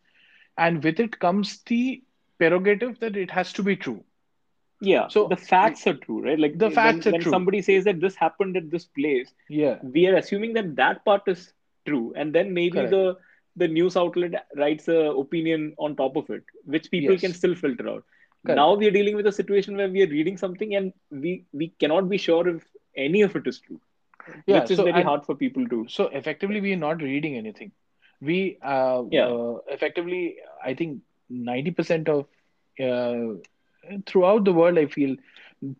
and with it comes the prerogative that it has to be true yeah So- the facts are true right like The when, facts are when true. somebody says that this happened at this place yeah we are assuming that that part is true and then maybe Correct. the the news outlet writes a opinion on top of it which people Yes. can still filter out Correct. now we are dealing with a situation where we are reading something and we we cannot be sure if any of it is true Yeah, which is so- very and- hard for people to so effectively we are not reading anything we uh, Yeah. uh, effectively i think 90% of uh, throughout the world i feel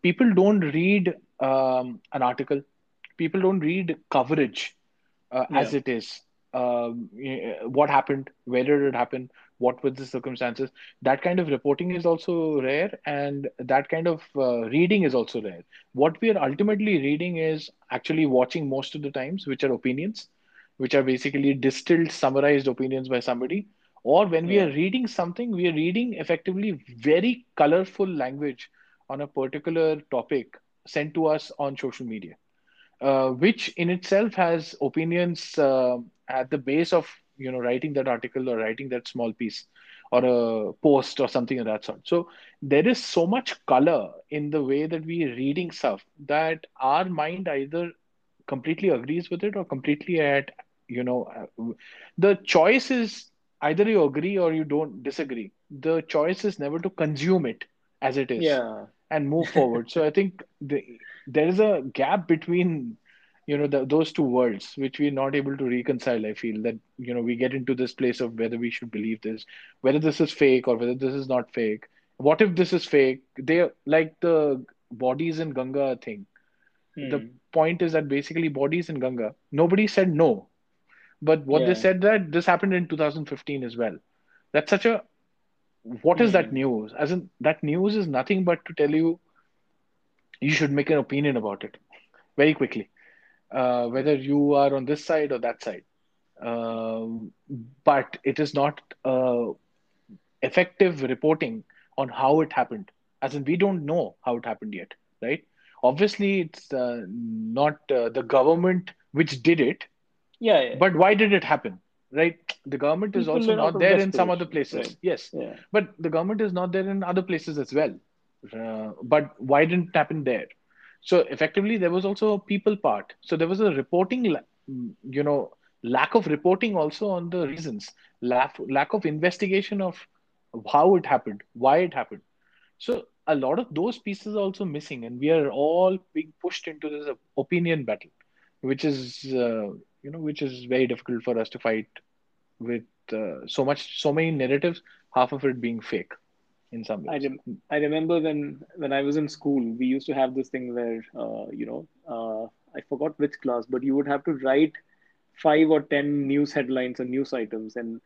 people don't read um, an article people don't read coverage uh, as Yeah. it is um, what happened where did it happen what were the circumstances that kind of reporting is also rare and that kind of uh, reading is also rare. What we are ultimately reading is actually watching most of the times which are opinions which are basically distilled summarized opinions by somebody. Or when we are reading something we are reading effectively very colorful language on a particular topic sent to us on social media uh, which in itself has opinions uh, at the base of you know writing that article or writing that small piece or a post or something of that sort. So there is so much color in the way that we are reading stuff that our mind either completely agrees with it or completely at you know uh, the choice is either you agree or you don't disagree. The choice is never to consume it as it is yeah. and move forward. So I think the, there is a gap between you know the, those two worlds which we're not able to reconcile. I feel that you know we get into this place of whether we should believe this, whether this is fake or whether this is not fake. What if this is fake? They like the bodies in Ganga thing. The Hmm. point is that basically bodies in Ganga. Nobody said no, but what they said that this happened in 2015 as well. That's such a what is that Hmm. news? As in that news is nothing but to tell you you should make an opinion about it very quickly, uh, whether you are on this side or that side. Um, but it is not uh, effective reporting on how it happened. As in, we don't know how it happened yet, right? Obviously, it's uh, not uh, the government which did it, yeah, yeah. but why did it happen, right? The government is People also not there in some other places. right. Yes, yeah but the government is not there in other places as well. Uh, but why didn't it happen there? So effectively, there was also a people part. So there was a reporting, mm, you know, lack of reporting also on the reasons, lack lack of investigation of how it happened, why it happened. So a lot of those pieces are also missing, and we are all being pushed into this opinion battle, which is uh, you know which is very difficult for us to fight with uh, so much so many narratives, half of it being fake in some ways. I, rem- I remember when when I was in school, we used to have this thing where uh, you know uh, I forgot which class, but you would have to write five or ten news headlines or news items, and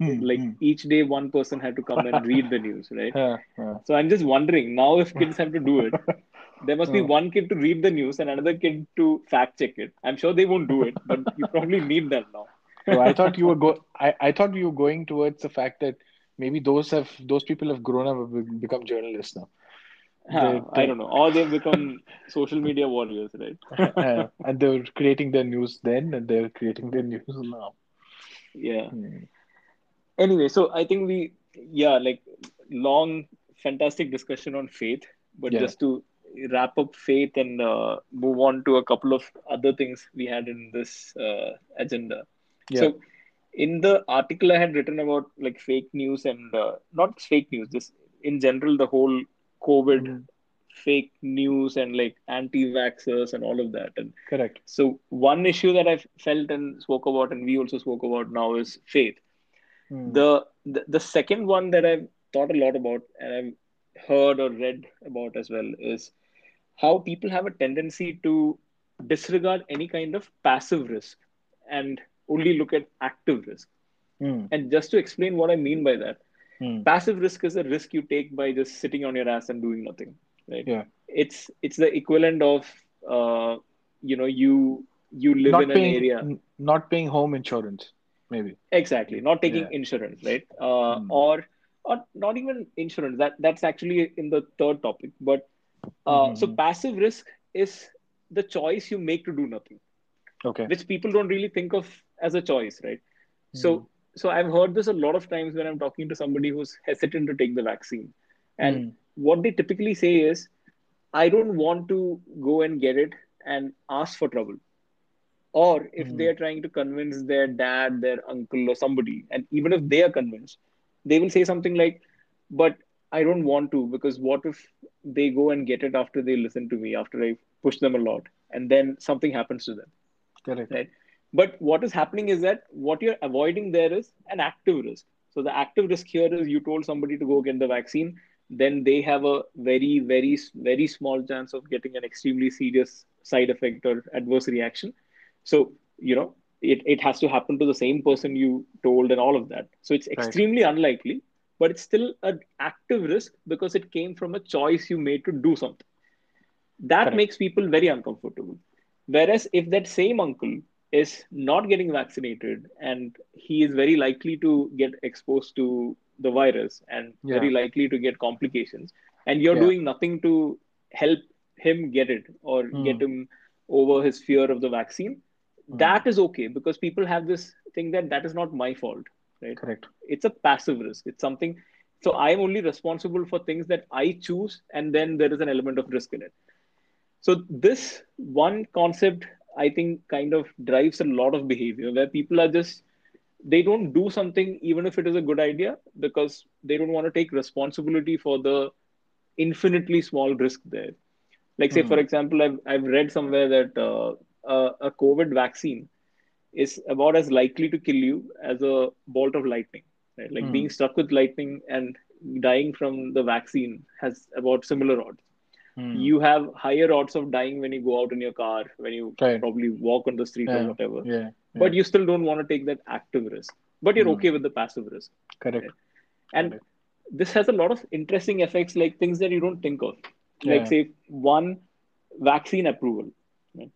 Hmm, like hmm. each day one person had to come and read the news, right? Yeah, yeah. So I'm just wondering now if kids have to do it, there must be Hmm. one kid to read the news and another kid to fact check it. I'm sure they won't do it, but you probably need that now. So I thought you were go. I, I thought you were going towards the fact that maybe those have those people have grown up and become journalists now, They- I don't know. Or they've become social media warriors, right? And they're creating their news then, and they're creating their news now. Yeah. Hmm. Anyway, so I think we, yeah, like long, fantastic discussion on faith, but Yeah. just to wrap up faith and uh, move on to a couple of other things we had in this uh, agenda. Yeah. So, in the article I had written about like fake news and uh, not fake news, just in general, the whole COVID Mhm. fake news and like anti-vaxxers and all of that. And Correct. so, one issue that I've felt and spoke about, and we also spoke about now, is faith. Hmm. The, the the second one that I've thought a lot about and I've heard or read about as well is how people have a tendency to disregard any kind of passive risk and only look at active risk. Hmm. And just to explain what I mean by that, Hmm. passive risk is a risk you take by just sitting on your ass and doing nothing, right? Yeah. It's it's the equivalent of uh, you know you you live Not in an paying, area n- not paying home insurance, maybe. exactly not taking Yeah. insurance right uh, Hmm. or or not even insurance that that's actually in the third topic but uh, so Mhm. passive risk is the choice you make to do nothing Okay. which people don't really think of as a choice right so Hmm. so i've heard this a lot of times when i'm talking to somebody who's hesitant to take the vaccine and Hmm. what they typically say is i don't want to go and get it and ask for trouble or if Hmm. they are trying to convince their dad their uncle or somebody and even if they are convinced they will say something like but i don't want to because what if they go and get it after they listen to me after i push them a lot and then something happens to them Correct. right but what is happening is that what you're avoiding there is an active risk. So the active risk here is you told somebody to go get the vaccine then they have a very very very small chance of getting an extremely serious side effect or adverse reaction. So you know it, it has to happen to the same person you told and all of that. So it's extremely unlikely but it's still an active risk because it came from a choice you made to do something. That Correct. makes people very uncomfortable. Whereas if that same uncle is not getting vaccinated and he is very likely to get exposed to the virus and Yeah. very likely to get complications and you're Yeah. doing nothing to help him get it or Hmm. get him over his fear of the vaccine Hmm. that is okay because people have this thing that that is not my fault right Correct. it's a passive risk it's something so i'm only responsible for things that i choose and then there is an element of risk in it so this one concept i think kind of drives a lot of behavior where people are just they don't do something even if it is a good idea because they don't want to take responsibility for the infinitely small risk there like say Hmm. for example i've, I've read somewhere that uh, a, a covid vaccine is about as likely to kill you as a bolt of lightning right like Hmm. being struck with lightning and dying from the vaccine has about similar odds Hmm. you have higher odds of dying when you go out in your car when you Right. probably walk on the street Yeah. or whatever Yeah. but you still don't want to take that active risk but you're Hmm. okay with the passive risk Correct. and Correct. this has a lot of interesting effects like things that you don't think of like say one vaccine approval right?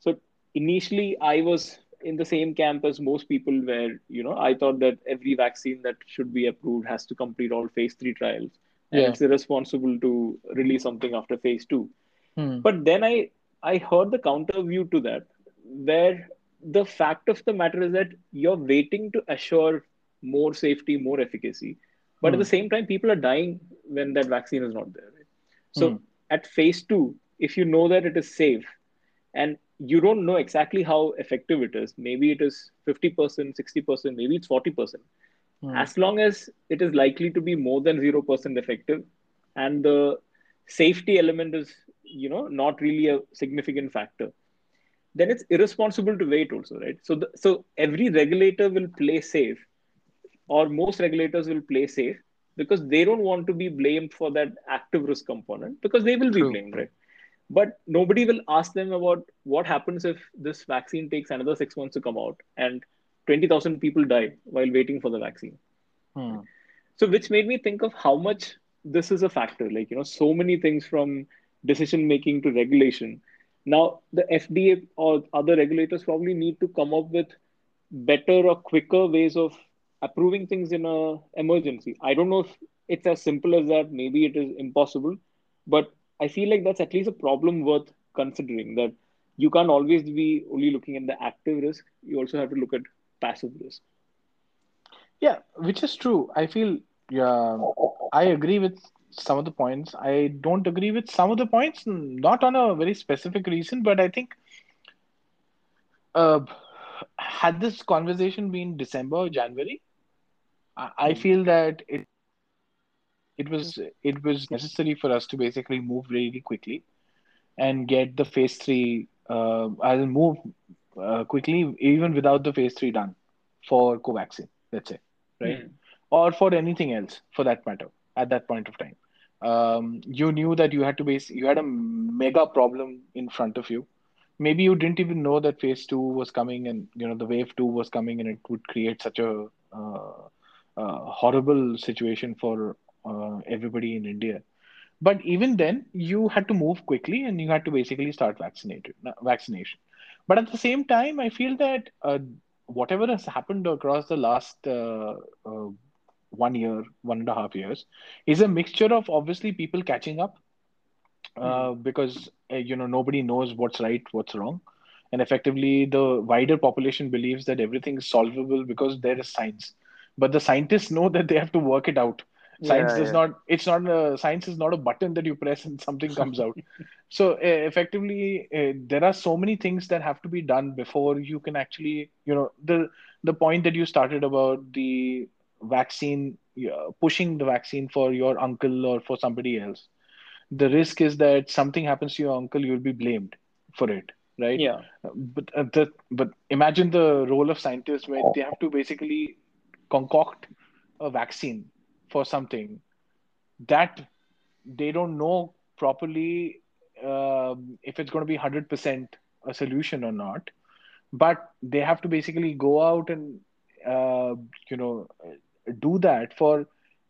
so initially i was in the same camp as most people where you know i thought that every vaccine that should be approved has to complete all phase 3 trials Yeah. it's irresponsible to release something after phase 2 Hmm. but then i i heard the counter view to that where the fact of the matter is that you're waiting to assure more safety more efficacy but at Hmm. the same time people are dying when that vaccine is not there right? so Hmm. at phase 2 if you know that it is safe and you don't know exactly how effective it is. Maybe it is 50%, 60%, maybe it's 40%. Hmm. As long as it is likely to be more than 0% effective and the safety element is, you know, not really a significant factor, then it's irresponsible to wait also, right? So, the, so every regulator will play safe or most regulators will play safe because they don't want to be blamed for that active risk component because they will be blamed, right? But nobody will ask them about what happens if this vaccine takes another six months to come out and 20,000 people die while waiting for the vaccine. Hmm. So, which made me think of how much this is a factor. Like, you know, so many things from decision making to regulation. Now, the FDA or other regulators probably need to come up with better or quicker ways of approving things in a emergency. I don't know if it's as simple as that. Maybe it is impossible, but I feel like that's at least a problem worth considering. That you can't always be only looking at the active risk. You also have to look at passive risk. Yeah, which is true. I feel yeah, I agree with some of the points. I don't agree with some of the points, not on a very specific reason, but I think uh, had this conversation been December or January, I, I Hmm. feel that it it was it was necessary for us to basically move really quickly and get the phase three. Uh, I'll move uh, quickly even without the phase three done for Covaxin, let's say, right? Hmm. or for anything else for that matter at that point of time. Um, you knew that you had to base you had a mega problem in front of you. Maybe you didn't even know that phase two was coming, and you know the wave two was coming, and it would create such a uh, uh, horrible situation for uh, everybody in India. But even then, you had to move quickly, and you had to basically start vaccinated vaccination. But at the same time, I feel that uh, whatever has happened across the last uh, uh, one year, one and a half years, is a mixture of obviously people catching up uh, because uh, you know nobody knows what's right, what's wrong, and effectively the wider population believes that everything is solvable because there is science, but the scientists know that they have to work it out. Science Yeah, does yeah. not. It's not a science is not a button that you press and something comes out. So uh, effectively, uh, there are so many things that have to be done before you can actually, you know, the the point that you started about the vaccine, uh, pushing the vaccine for your uncle or for somebody else the risk is that something happens to your uncle, you'll be blamed for it, right? Yeah. But uh, the, but imagine the role of scientists where they have to basically concoct a vaccine for something that they don't know properly um, if it's going to be 100% a solution or not but they have to basically go out and uh, you know do that for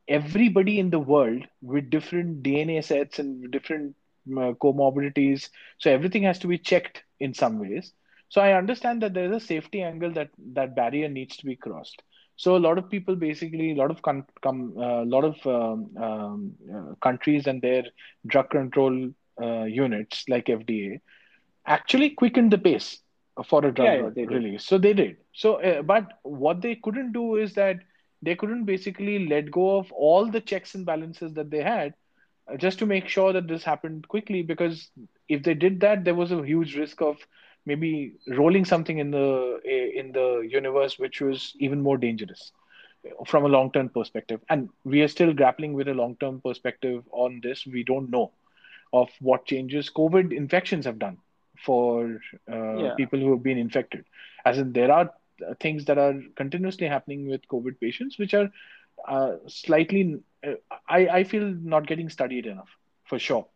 everybody in the world with different DNA sets and different uh, comorbidities. So everything has to be checked in some ways. So I understand that there's a safety angle that that barrier needs to be crossed. So a lot of people basically, a lot of con- com- uh, lot of um, um, uh, countries and their drug control uh, units like FDA actually quickened the pace for a drug yeah, release. So they did. So, uh, but what they couldn't do is that they couldn't basically let go of all the checks and balances that they had uh, just to make sure that this happened quickly. Because if they did that, there was a huge risk of maybe rolling something in the in the universe which was even more dangerous from a long term perspective. And we are still grappling with a long term perspective on this. We don't know of what changes COVID infections have done for uh, Yeah. people who have been infected. As in, there are things that are continuously happening with COVID patients, which are uh, slightly, uh, I, I feel, not getting studied enough for sure.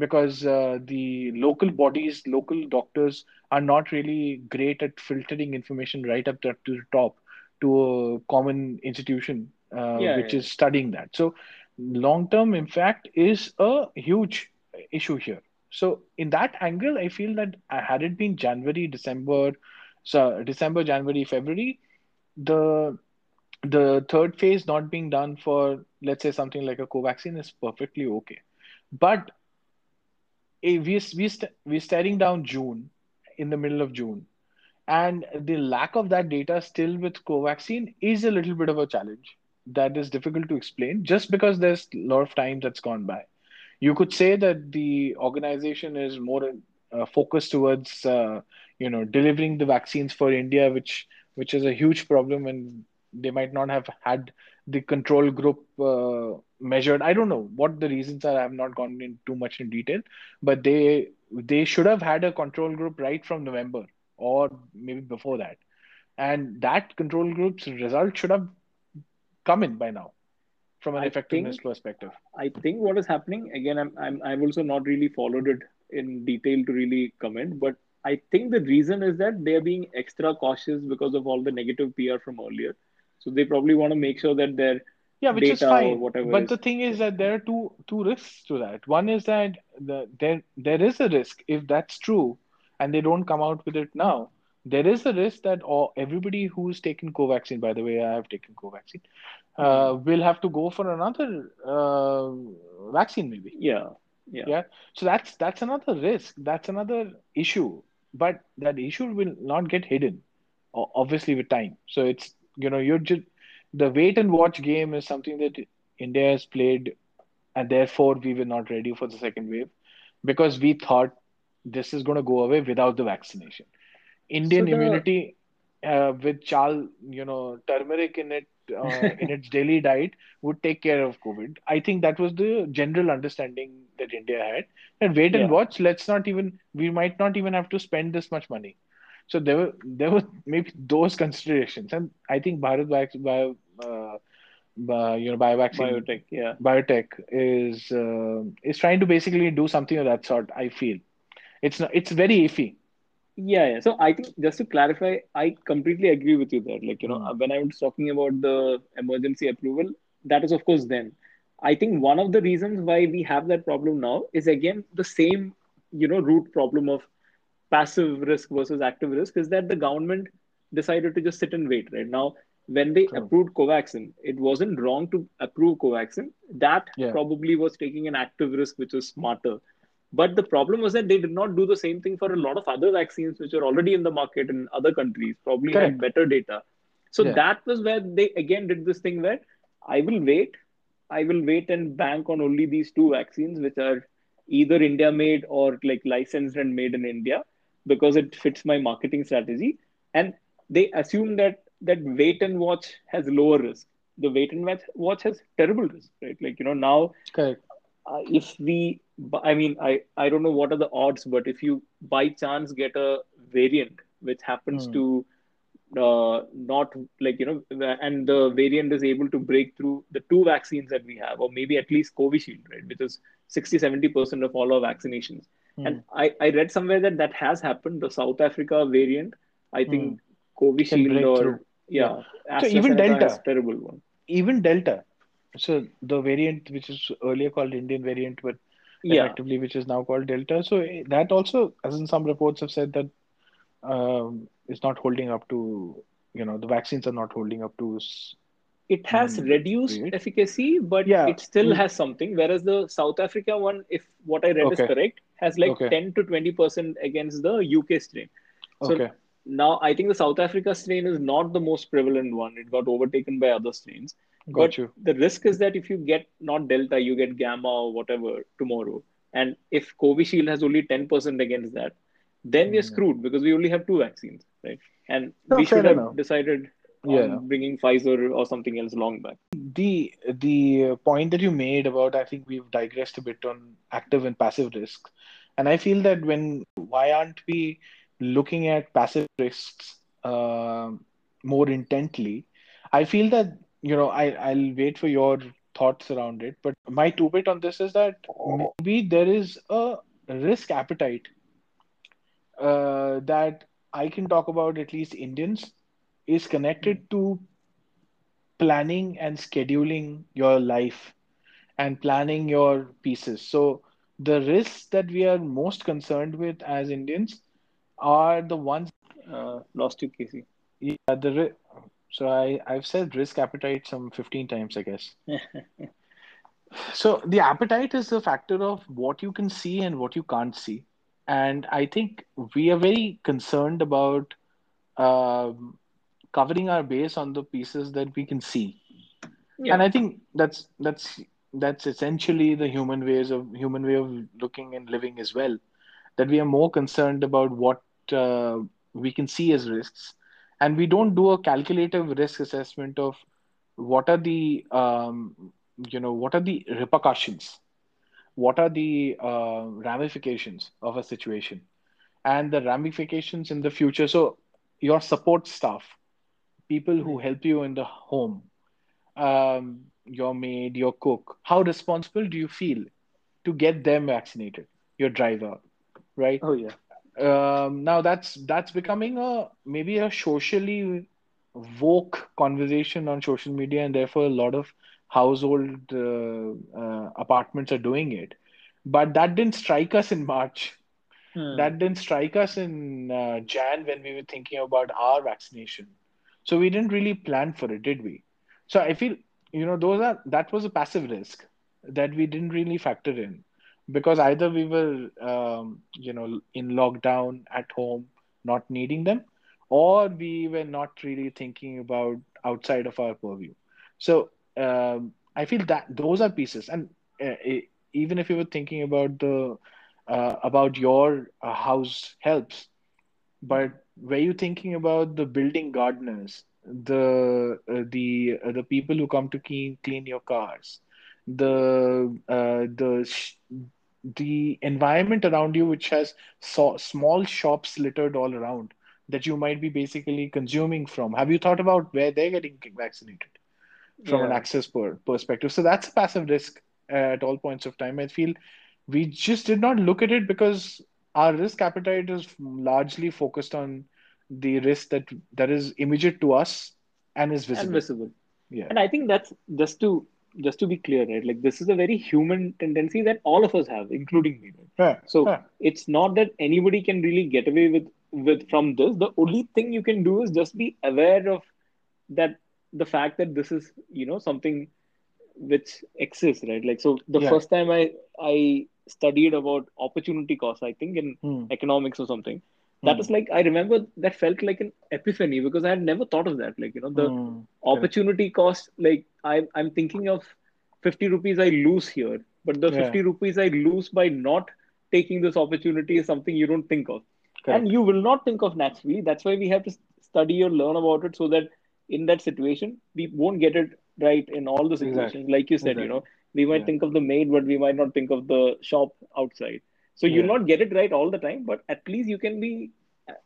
Because uh, the local bodies, local doctors are not really great at filtering information right up to, to the top to a common institution uh, Yeah, which yeah. is studying that. So, long term impact is a huge issue here. So in that angle, I feel that uh, had it been January, December, so December, January, February, the the third phase not being done for let's say something like a Covaxin is perfectly okay. But we we st- we're staring down June in the middle of June, and the lack of that data still with Covaxin is a little bit of a challenge that is difficult to explain just because there's a lot of time that's gone by. You could say that the organization is more uh, focus towards uh, you know delivering the vaccines for India, which which is a huge problem, and they might not have had the control group uh, measured. I don't know what the reasons are. I have not gone in too much in detail, but they they should have had a control group right from November or maybe before that, and that control group's result should have come in by now from an I effectiveness think perspective. I think what is happening again. I'm I'm I've also not really followed it in detail to really comment, but I think the reason is that they're being extra cautious because of all the negative PR from earlier. So they probably want to make sure that their Yeah, which is fine. But the thing is that there are two two risks to that. One is that the there there is a risk if that's true, and they don't come out with it now. There is a risk that all everybody who's taken Covaxin, by the way, I have taken Covaxin, uh, will have to go for another uh, vaccine maybe. yeah yeah. Yeah. So that's that's another risk. That's another issue. But that issue will not get hidden, obviously with time. So it's you know you're just the wait and watch game is something that India has played, and therefore we were not ready for the second wave because we thought this is going to go away without the vaccination. So Indian the immunity uh, with chal, you know, turmeric in it uh, in its daily diet would take care of COVID. I think that was the general understanding that India had. And wait and yeah. watch. Let's not even. We might not even have to spend this much money. So there were there were maybe those considerations, and I think Bharat Bio, uh, uh, you know, Biovaccine Biotech, yeah. Biotech is uh, is trying to basically do something of that sort. I feel it's not. It's very iffy. Yeah, yeah. So I think just to clarify, I completely agree with you there. Like, you know, Hmm. when I was talking about the emergency approval, that is of course then. I think one of the reasons why we have that problem now is again the same, you know, root problem of passive risk versus active risk is that the government decided to just sit and wait, right? Now, when they True. approved Covaxin, it wasn't wrong to approve Covaxin. That Yeah. probably was taking an active risk, which was smarter. But the problem was that they did not do the same thing for a lot of other vaccines which are already in the market in other countries, probably had better data. So Yeah. that was where they again did this thing where I will wait, I will wait and bank on only these two vaccines, which are either India made or like licensed and made in India because it fits my marketing strategy. And they assume that that wait and watch has lower risk. The wait and watch watch has terrible risk, right? Like you know now Correct. uh, if we i mean i i don't know what are the odds but if you by chance get a variant which happens Hmm. to uh, not like you know and the variant is able to break through the two vaccines that we have or maybe at least covishield right which is 60 70% of all our vaccinations Hmm. and i i read somewhere that that has happened the south africa variant i think Can covishield or through. Yeah. yeah So even Delta, terrible one even Delta. So the variant which is earlier called Indian variant, but yeah effectively which is now called Delta. So eh, that also, as in some reports have said that um, is not holding up to, you know, the vaccines are not holding up to. It has Mm, reduced wait. efficacy, but Yeah. it still mm, has something. Whereas the South Africa one, if what I read is correct, has like Okay. 10 to 20% against the UK strain. So Okay. now I think the South Africa strain is not the most prevalent one. It got overtaken by other strains. Got But you. the risk is that if you get not Delta, you get Gamma or whatever tomorrow. And if Covishield has only 10% against that, then we're Mm. screwed because we only have two vaccines, right? And No, we should have enough. decided Yeah. bringing Pfizer or something else long back. The the point that you made about I think we've digressed a bit on active and passive risk, and I feel that when why aren't we looking at passive risks um more intently? I feel that you know I I'll wait for your thoughts around it, but my two bit on this is that maybe there is a risk appetite uh, that I can talk about at least Indians is connected to planning and scheduling your life and planning your pieces. So the risks that we are most concerned with as Indians are the ones. Uh, lost you, Casey. Yeah, the ri- so I I've said risk appetite some 15 times, I guess. So the appetite is a factor of what you can see and what you can't see. And I think we are very concerned about um, covering our base on the pieces that we can see. Yeah. And I think that's that's that's essentially the human ways of human way of looking and living as well. that we are more concerned about what uh, we can see as risks, and we don't do a calculative risk assessment of what are the um, you know what are the repercussions, what are the uh, ramifications of a situation, and the ramifications in the future. So your support staff, people who help you in the home, um, your maid, your cook, how responsible do you feel to get them vaccinated? Your driver, right? Oh yeah. Um, now that's that's becoming a maybe a socially woke conversation on social media, and therefore a lot of household uh, uh, apartments are doing it. But that didn't strike us in March. Hmm. That didn't strike us in uh, Jan when we were thinking about our vaccination. So we didn't really plan for it, did we? So I feel, you know, those are that was a passive risk that we didn't really factor in because either we were, um, you know, in lockdown at home, not needing them, or we were not really thinking about outside of our purview. So um, I feel that those are pieces, and uh, e- even if you were thinking about the uh, about your uh, house helps but were you thinking about the building gardeners, the uh, the uh, the people who come to clean clean your cars, the uh, the sh the environment around you, which has so small shops littered all around that you might be basically consuming from? Have you thought about where they're getting vaccinated from an access per perspective? So that's a passive risk at all points of time. I feel we just did not look at it because our risk appetite is largely focused on the risk that that is immediate to us and is And visible. visible. Yeah. And I think that's just to just to be clear, right? Like this is a very human tendency that all of us have, including me. Right? Yeah. So Yeah. it's not that anybody can really get away with with from this. The only thing you can do is just be aware of that the fact that this is, you know, something which exists, right? Like so the Yeah. first time I I studied about opportunity cost, I think in Hmm. economics or something, that Hmm. was like I remember that felt like an epiphany because I had never thought of that. Like, you know, the Hmm. Correct. opportunity cost, like I I'm thinking of 50 rupees I lose here, but the Yeah. 50 rupees I lose by not taking this opportunity is something you don't think of. And you will not think of naturally. That's why we have to study or learn about it so that in that situation, we won't get it right in all the Exactly. situations. Like you said, you know, we might Yeah. think of the maid, but we might not think of the shop outside. So you'll Yeah. not get it right all the time, but at least you can be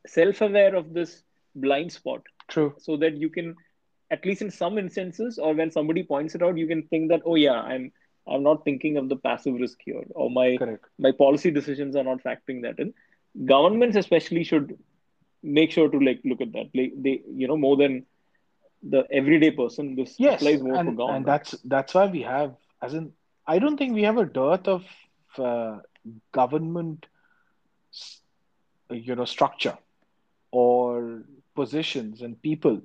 self aware of this blind spot True. so that you can at least in some instances or when somebody points it out you can think that oh yeah i'm i'm not thinking of the passive risk here or my Correct. my policy decisions are not factoring that in governments especially should make sure to like look at that like they you know more than the everyday person this Yes, applies more for and and that's that's why we have, as in, I don't think we have a dearth of uh, government, you know, structure or positions and people.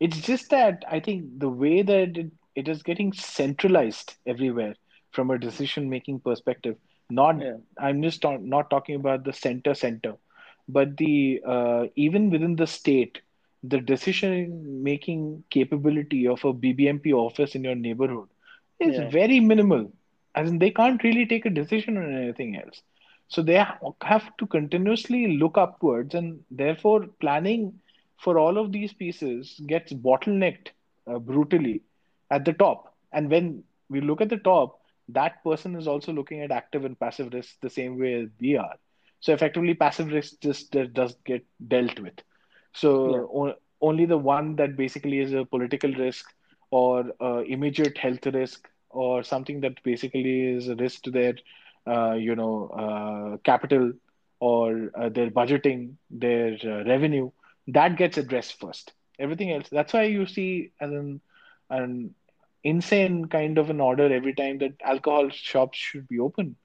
It's just that I think the way that it, it is getting centralized everywhere from a decision-making perspective. Not, yeah I'm just not, not talking about the center center, but the uh, even within the state, the decision-making capability of a BBMP office in your neighborhood is yeah very minimal. As in, they can't really take a decision on anything else. So they have to continuously look upwards, and therefore planning for all of these pieces gets bottlenecked uh, brutally at the top. And when we look at the top, that person is also looking at active and passive risk the same way as we are. So effectively, passive risk just uh, does get dealt with. yeah So o- only the one that basically is a political risk or uh, immediate health risk or something that basically is a risk to their, uh, you know, uh, capital or uh, their budgeting, their uh, revenue, that gets addressed first. Everything else. That's why you see an an insane kind of an order every time that alcohol shops should be open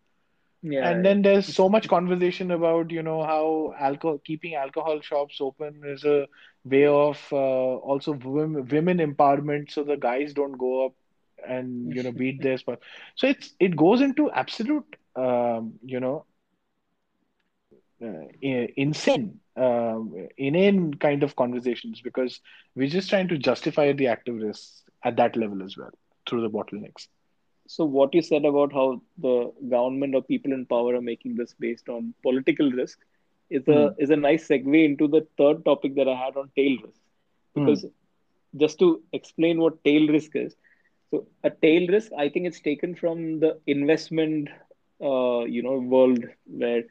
yeah and then there's so much conversation about, you know, how alcohol, keeping alcohol shops open is a way of uh, also women, women empowerment, so the guys don't go up and, you know, beat this but So it's it goes into absolute, um, you know, uh, insane, um, inane kind of conversations because we're just trying to justify the active risks at that level as well through the bottlenecks. so what you said about how the government or people in power are making this based on political risk is a Hmm. is a nice segue into the third topic that I had on tail risk. Hmm. Because just to explain what tail risk is, so a tail risk, I think it's taken from the investment, uh, you know, world where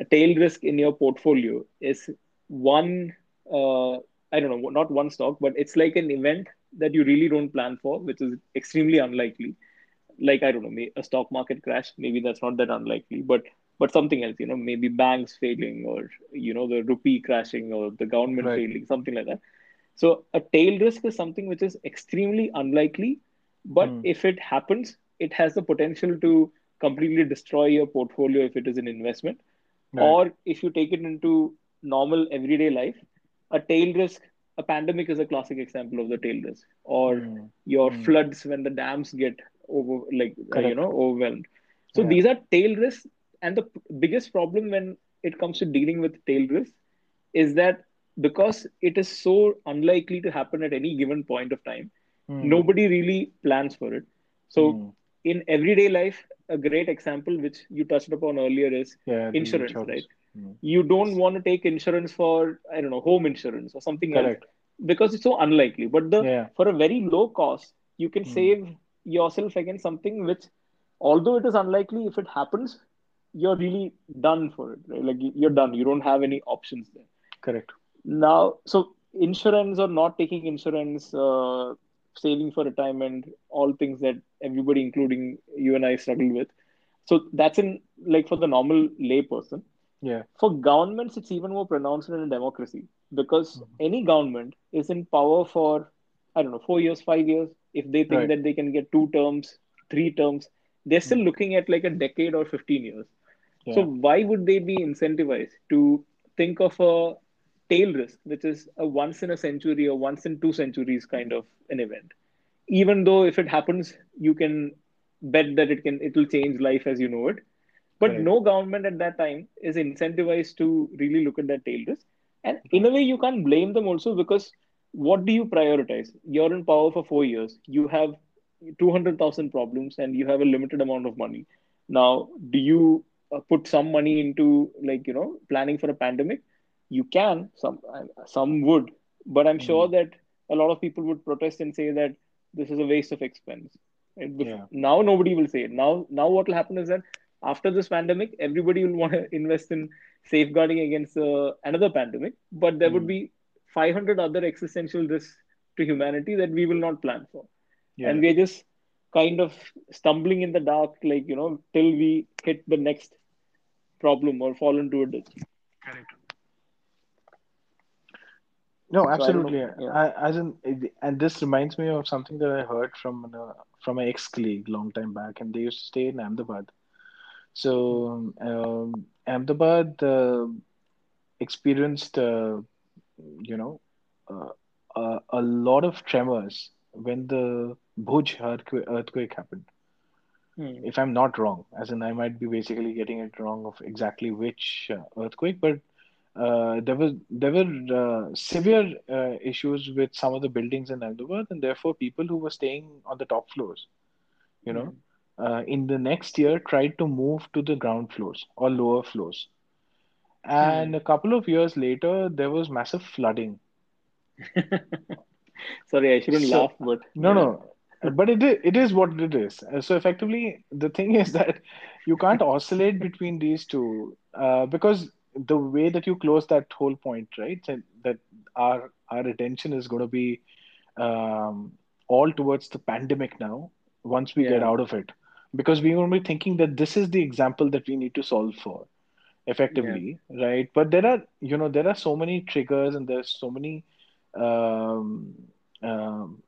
a tail risk in your portfolio is one, uh, I don't know, not one stock, but it's like an event that you really don't plan for, which is extremely unlikely like I don't know, a stock market crash, maybe that's not that unlikely, but but something else, you know, maybe banks failing or you know the rupee crashing or the government Right. failing, something like that. So a tail risk is something which is extremely unlikely, but Hmm. if it happens, it has the potential to completely destroy your portfolio if it is an investment, Right. or if you take it into normal everyday life, a tail risk. A pandemic is a classic example of the tail risk, or Hmm. your Hmm. floods when the dams get over like uh, you know overwhelmed so Yeah. these are tail risks and the p- biggest problem when it comes to dealing with tail risks is that because it is so unlikely to happen at any given point of time Hmm. nobody really plans for it so Hmm. in everyday life a great example which you touched upon earlier is Yeah. Insurance right. Hmm. you don't want to take insurance for i don't know home insurance or something else Correct. because it's so unlikely but the Yeah. for a very low cost you can Hmm. save yourself against something which although it is unlikely if it happens you're really done for it right like you- you're done you don't have any options there Correct. now so insurance or not taking insurance uh, saving for retirement all things that everybody including you and i struggle with so that's in like for the normal lay person Yeah. for governments, it's even more pronounced in a democracy because Mhm. any government is in power for, I don't know, four years, five years. If they think Right. that they can get two terms, three terms, they're still Hmm. looking at like a decade or 15 years. Yeah. So why would they be incentivized to think of a tail risk, which is a once in a century or once in two centuries kind of an event? Even though if it happens, you can bet that it can it will change life as you know it but Correct. no government at that time is incentivized to really look at that tail risk. And in a way, you can't blame them also because what do you prioritize? You're in power for four years. You have 200,000 problems and you have a limited amount of money. Now, do you uh, put some money into like, you know, planning for a pandemic? You can, some, some would, but I'm sure Hmm. that a lot of people would protest and say that this is a waste of expense. Right? Yeah. Now nobody will say it. Now, now what will happen is that after this pandemic, everybody will want to invest in safeguarding against uh, another pandemic, but there would Hmm. be 500 other existential risks to humanity that we will not plan for. And we're just kind of stumbling in the dark, like, you know, till we hit the next problem or fall into a ditch. Correct. No, So I absolutely. Yeah. I, as in, and this reminds me of something that I heard from an, uh, from an ex-colleague long time back, and they used to stay in Ahmedabad. So, um, Ahmedabad uh, experienced, uh, you know, uh, a, a lot of tremors when the Bhuj earthquake, earthquake happened. Hmm. If I'm not wrong, as in I might be basically getting it wrong of exactly which uh, earthquake, but uh, there was there were uh, severe uh, issues with some of the buildings in Ahmedabad, and therefore people who were staying on the top floors, you know, Hmm. uh, in the next year tried to move to the ground floors or lower floors. And Hmm. a couple of years later, there was massive flooding. Sorry, I shouldn't So laugh, but no, no, but it is, it is what it is. Uh, So effectively, the thing is that you can't oscillate between these two because the way that you close that whole point, right? That, that our our attention is going to be um, all towards the pandemic now once we get out of it, because we're going to be thinking that this is the example that we need to solve for Yeah. effectively, right? But there are, you know, there are so many triggers and there's so many um, um,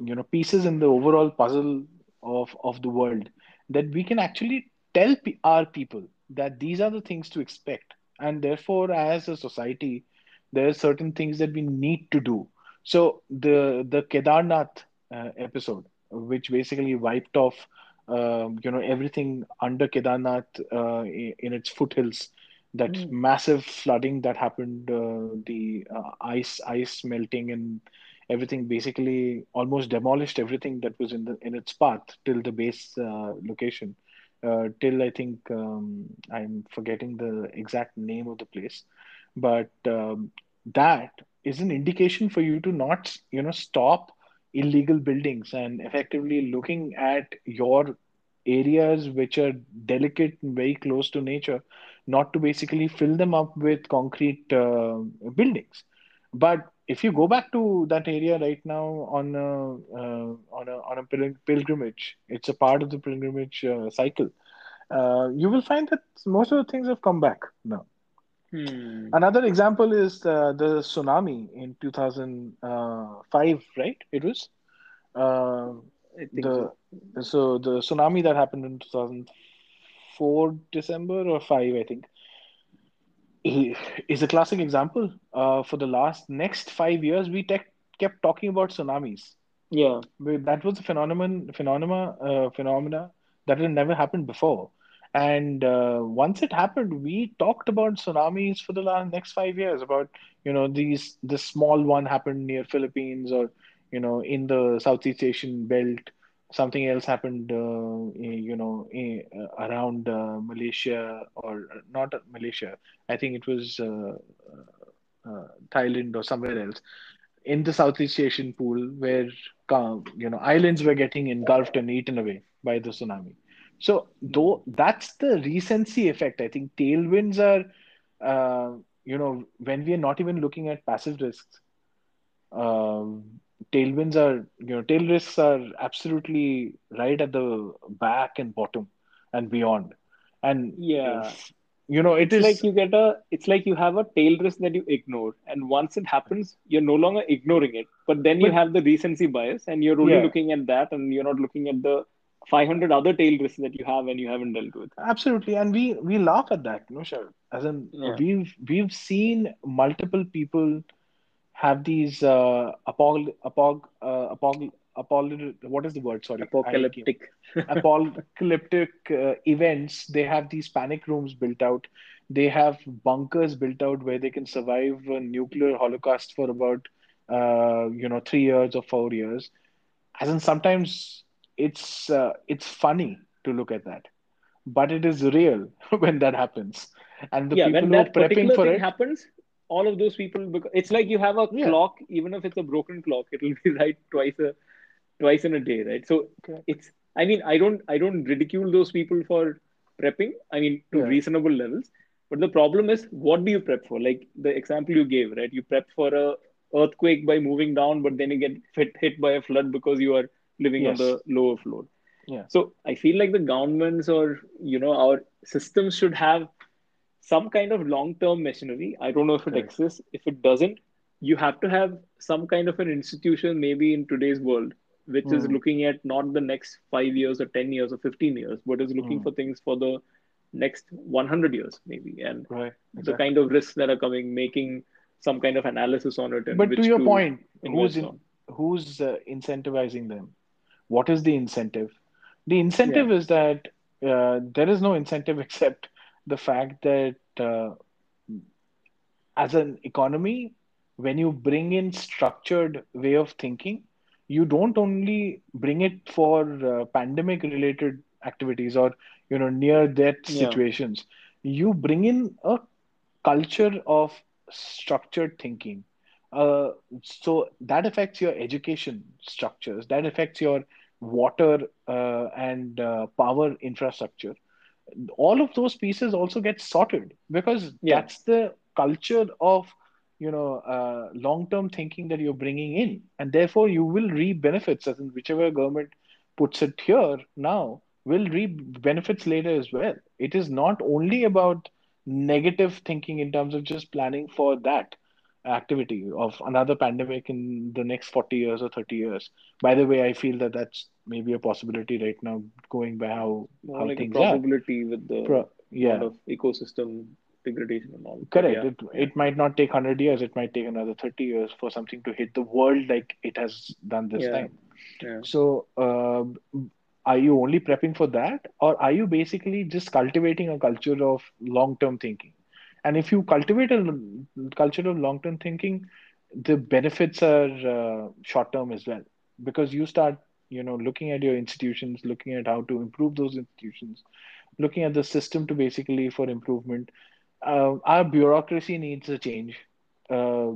you know pieces in the overall puzzle of of the world that we can actually tell pe- our people that these are the things to expect and therefore as a society there are certain things that we need to do so the the kedarnath uh, episode which basically wiped off um, you know everything under kedarnath uh, in, its foothills that Hmm. massive flooding that happened uh, the uh, ice ice melting and everything basically almost demolished everything that was in the in its path till the base uh, location uh, till I think um, I'm forgetting the exact name of the place, but um, that is an indication for you to not you know stop illegal buildings and effectively looking at your areas which are delicate and very close to nature, not to basically fill them up with concrete uh, buildings. But if you go back to that area right now on a, uh, on a on a pilgrimage, it's a part of the pilgrimage uh, cycle. Uh, you will find that most of the things have come back now. Hmm. Another example is uh, the tsunami in 2005, right? It was. Uh, I think the so. so the tsunami that happened in 2004 December or 5 I think is a classic example. Uh, for the last next five years, we tech, kept talking about tsunamis. Yeah, That was a phenomenon, phenomena, uh, phenomena that had never happened before. And uh, once it happened, we talked about tsunamis for the last next five years. About you know these this small one happened near Philippines or you know in the Southeast Asian belt. Something else happened, uh, you know, uh, around uh, Malaysia or not Malaysia. I think it was Thailand or somewhere else in the Southeast Asian pool where you know islands were getting engulfed and eaten away by the tsunami. So though that's the recency effect. I think tailwinds are, uh, you know, when we are not even looking at passive risks, um, tailwinds are, you know, tail risks are absolutely right at the back and bottom and beyond. And yeah. if, you know, it it's is like you get a it's like you have a tail risk that you ignore and once it happens you're no longer ignoring it but then you have the recency bias and you're only Yeah. looking at that and you're not looking at the 500 other tail risks that you have and you haven't dealt with Absolutely, and we we laugh at that, no, sure. As in, Yeah. we've we've seen multiple people have these uh, apog apog uh, apog apol what is the word? Sorry, apocalyptic apocalyptic uh, events. They have these panic rooms built out. They have bunkers built out where they can survive a nuclear holocaust for about uh, you know three years or four years. As in, sometimes it's uh, it's funny to look at that but it is real when that happens. And the yeah people who are prepping for it, happens all of those people bec- it's like you have a Yeah. clock even if it's a broken clock it'll be right twice a twice in a day right? So it's i mean i don't i don't ridicule those people for prepping i mean to Yeah. reasonable levels. But the problem is what do you prep for? Like the example you gave right? You prep for a earthquake by moving down but then you get hit, hit by a flood because you are living on the lower floor. Yeah. so i feel like the governments or you know our systems should have some kind of long-term machinery. I don't know if it Correct. exists. If it doesn't, you have to have some kind of an institution, maybe in today's world, which is Mm. looking at not the next five years or 10 years or 15 years, but is looking Mm. for things for the next 100 years, maybe, and right, the kind of risks that are coming, making some kind of analysis on it. But to your point, who's in, who's uh, incentivizing them? What is the incentive? The incentive is that uh, there is no incentive except the fact that uh, as an economy, when you bring in structured way of thinking, you don't only bring it for uh, pandemic related activities or you know near death Yeah. situations. You bring in a culture of structured thinking. Uh, so that affects your education structures. That affects your water uh, and uh, power infrastructure all of those pieces also get sorted because Yeah. that's the culture of you know uh, long-term thinking that you're bringing in. And therefore you will reap benefits as in whichever government puts it here now will reap benefits later as well. It is not only about negative thinking in terms of just planning for that activity of another pandemic in the next 40 years or 30 years by the way i feel that that's maybe a possibility right now going by how More how like a things are probability with the Pro- yeah, of ecosystem degradation and all. Correct. yeah, It, it might not take 100 years, it might take another 30 years for something to hit the world like it has done this Yeah. time. Yeah. So, uh, are you only prepping for that, or are you basically just cultivating a culture of long term thinking? And if you cultivate a culture of long term thinking, the benefits are uh, short term as well. Because you start you know looking at your institutions looking at how to improve those institutions looking at the system to basically for improvement. Uh, our bureaucracy needs a change. Uh,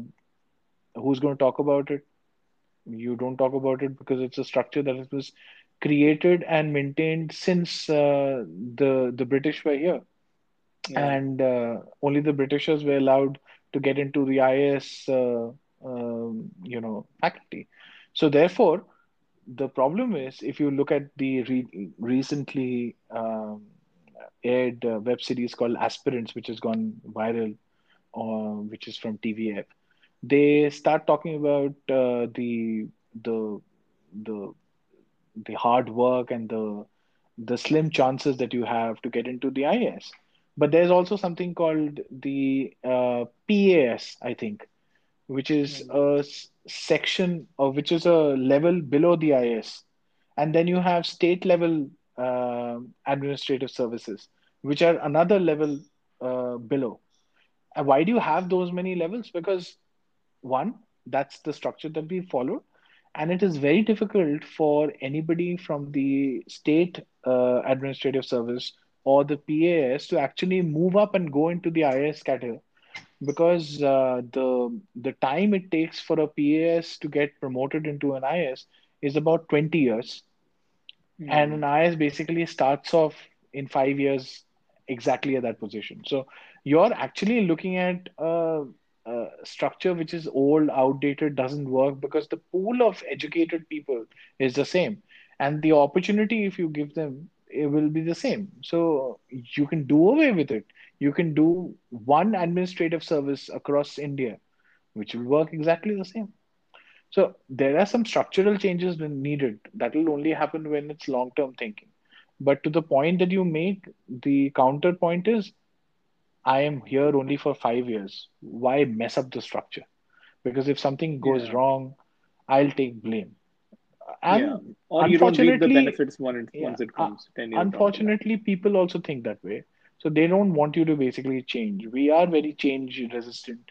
who's going to talk about it? You don't talk about it because it's a structure that was created and maintained since uh, the the british were here yeah, and uh, only the Britishers were allowed to get into the IAS, uh, um, you know, faculty. So therefore, the problem is if you look at the re- recently um, aired uh, web series called Aspirants, which has gone viral, uh, which is from TVF, they start talking about uh, the the the the hard work and the the slim chances that you have to get into the IAS. But there's also something called the uh, PAS, I think, which is a section or which is a level below the IS, and then you have state level um administrative services, which are another level uh, below. And why do you have those many levels? Because one, that's the structure that we follow, And it is very difficult for anybody from the state uh, administrative service or the PAS to actually move up and go into the IAS category. Because uh, the the time it takes for a PAS to get promoted into an IAS is about 20 years. And mm, an IS basically starts off in five years exactly at that position. So you're actually looking at a, a structure which is old, outdated, doesn't work because the pool of educated people is the same, and the opportunity if you give them it will be the same. So you can do away with it. You can do one administrative service across India, which will work exactly the same. So there are some structural changes needed. That will only happen when it's long-term thinking. But to the point that you make, the counterpoint is, I am here only for five years. Why mess up the structure? Because if something goes yeah, wrong, I'll take blame. Yeah. And Or you don't reap the unfortunately, benefits it, yeah, once it uh, comes 10 years down unfortunately, people also think that way. So they don't want you to basically change. We are very change resistant.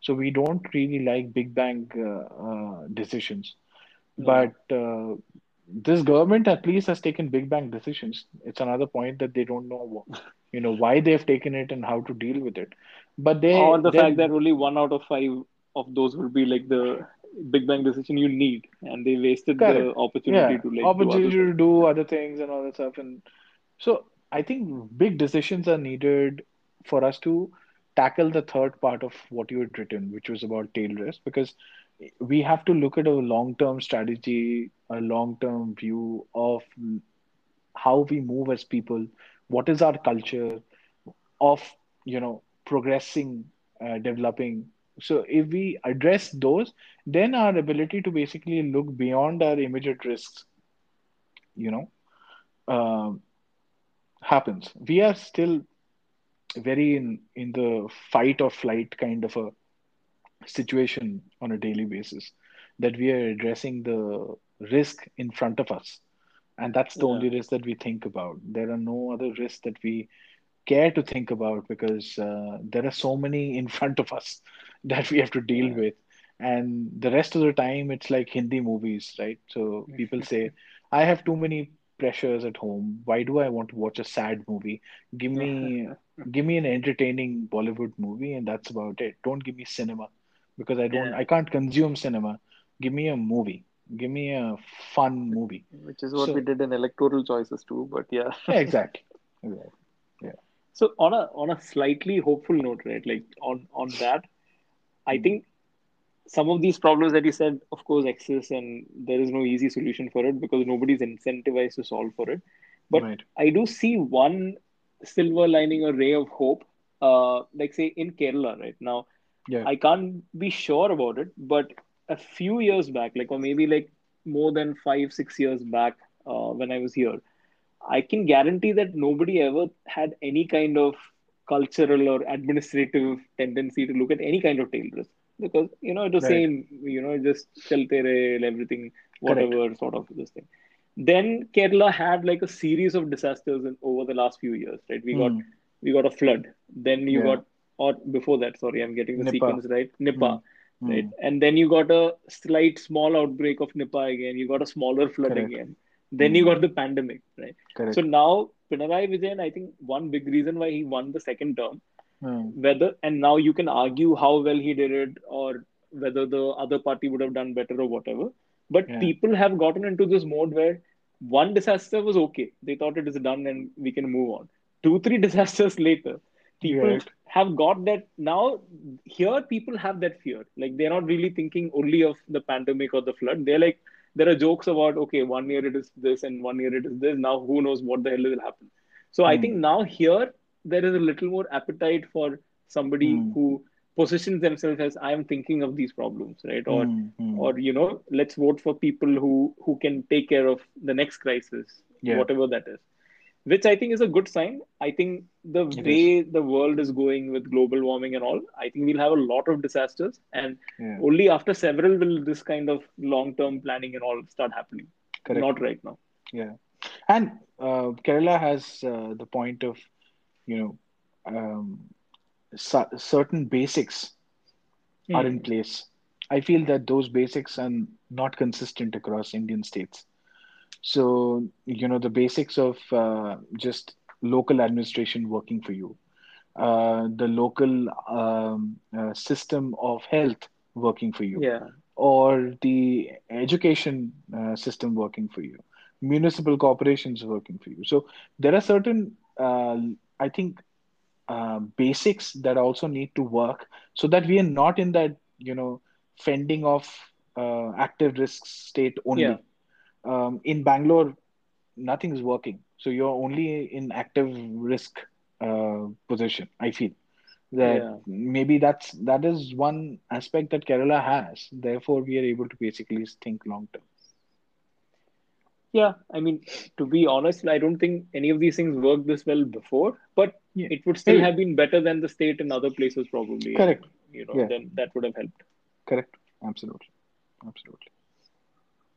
So we don't really like big bang uh, uh, decisions. Yeah, But uh, this government at least has taken big bang decisions. It's another point that they don't know, you know, why they've taken it and how to deal with it. But they, or the fact that only one out of five of those will be like the big bang decision you need, and they wasted the opportunity yeah, to like do other opportunity to things. do other things and all that stuff. And so I think big decisions are needed for us to tackle the third part of what you had written, which was about tail risk, because we have to look at a long-term strategy, a long-term view of how we move as people, what is our culture of, you know, progressing, uh, developing. So if we address those, then our ability to basically look beyond our immediate risks, you know, um, happens. We are still very in in the fight or flight kind of a situation on a daily basis that we are addressing the risk in front of us. And that's the Yeah, only risk that we think about. There are no other risks that we care to think about because uh, there are so many in front of us that we have to deal yeah, with. And the rest of the time it's like hindi movies right? So people say i have too many pressures at home. Why do i want to watch a sad movie? Give me give me an entertaining bollywood movie and that's about it. Don't give me cinema because i don't yeah. i can't consume cinema. Give me a movie. Give me a fun movie. Which is what we did in electoral choices too. But yeah. yeah, exactly. Exactly yeah. So on a on a slightly hopeful note, right? Like on on that, I Mm. think some of these problems that you said, of course, exist, and there is no easy solution for it because nobody's incentivized to solve for it. But right I do see one silver lining or ray of hope. Uh, like say in Kerala right now, yeah I can't be sure about it, but a few years back, like or maybe like more than five six years back, uh, when I was here, I can guarantee that nobody ever had any kind of cultural or administrative tendency to look at any kind of tail risk because you know it was right same you know just chalte rahe, everything correct whatever sort of this thing. Then Kerala had like a series of disasters in, over the last few years, right? We got Hmm. we got a flood. Then you Yeah. got or before that, sorry, I'm getting the sequence right. Hmm. Nipah. right? Hmm. And then you got a slight small outbreak of Nipah again. You got a smaller flood Correct. again. Then you Hmm. got the pandemic, right? Correct. So now Pinarayi Vijayan, I think one big reason why he won the second term, Hmm. whether and now you can argue how well he did it or whether the other party would have done better or whatever. But Yeah. people have gotten into this mode where one disaster was okay. They thought it is done and we can move on. Two, three disasters later, people Right. have got that now here people have that fear like they're not really thinking only of the pandemic or the flood they're like there are jokes about okay one year it is this and one year it is this now who knows what the hell will happen so i Hmm. think now here there is a little more appetite for somebody Hmm. who positions themselves as i am thinking of these problems right or Hmm. Hmm. or you know let's vote for people who who can take care of the next crisis Yeah. whatever that is which i think is a good sign i think the It way the world is going with global warming and all i think we'll have a lot of disasters and Yeah. only after several will this kind of long term planning and all start happening Correct. not right now Yeah, and uh, Kerala has uh, the point of, you know, um, cer- certain basics are in Hmm. place. I feel that those basics are not consistent across Indian states. So, you know, the basics of uh, just local administration working for you, uh, the local um, uh, system of health working for you yeah or the education uh, system working for you, municipal corporations working for you. So there are certain, uh, I think, uh, basics that also need to work so that we are not in that, you know, fending off uh, active risk state only. Yeah. Um, in Bangalore, nothing is working. So you're only in active risk uh, position, I feel that Yeah. maybe that's that is one aspect that Kerala has. Therefore, we are able to basically think long term. yeah i mean to be honest i don't think any of these things worked this well before but Yeah. it would still Hey. have been better than the state in other places probably Correct. you know Yeah. then that would have helped Correct. Absolutely. Absolutely.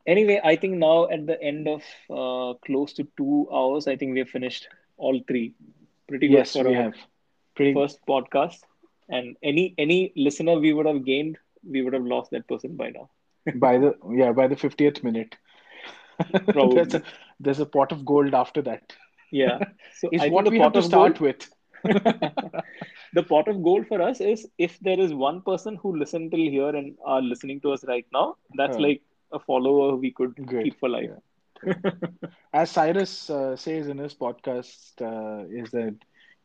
Anyway, I think now at the end of uh, close to two hours, I think we have finished all three. Pretty good Yes, for we our have. Pretty first podcast. And any any listener we would have gained, we would have lost that person by now. by the yeah by the fiftieth minute. Probably. there's a there's a pot of gold after that. Yeah. So Is I what we pot have to start gold, with. the pot of gold for us is if there is one person who listened till here and are listening to us right now, that's like a follower we could keep for life. As Cyrus uh, says in his podcast, uh, is that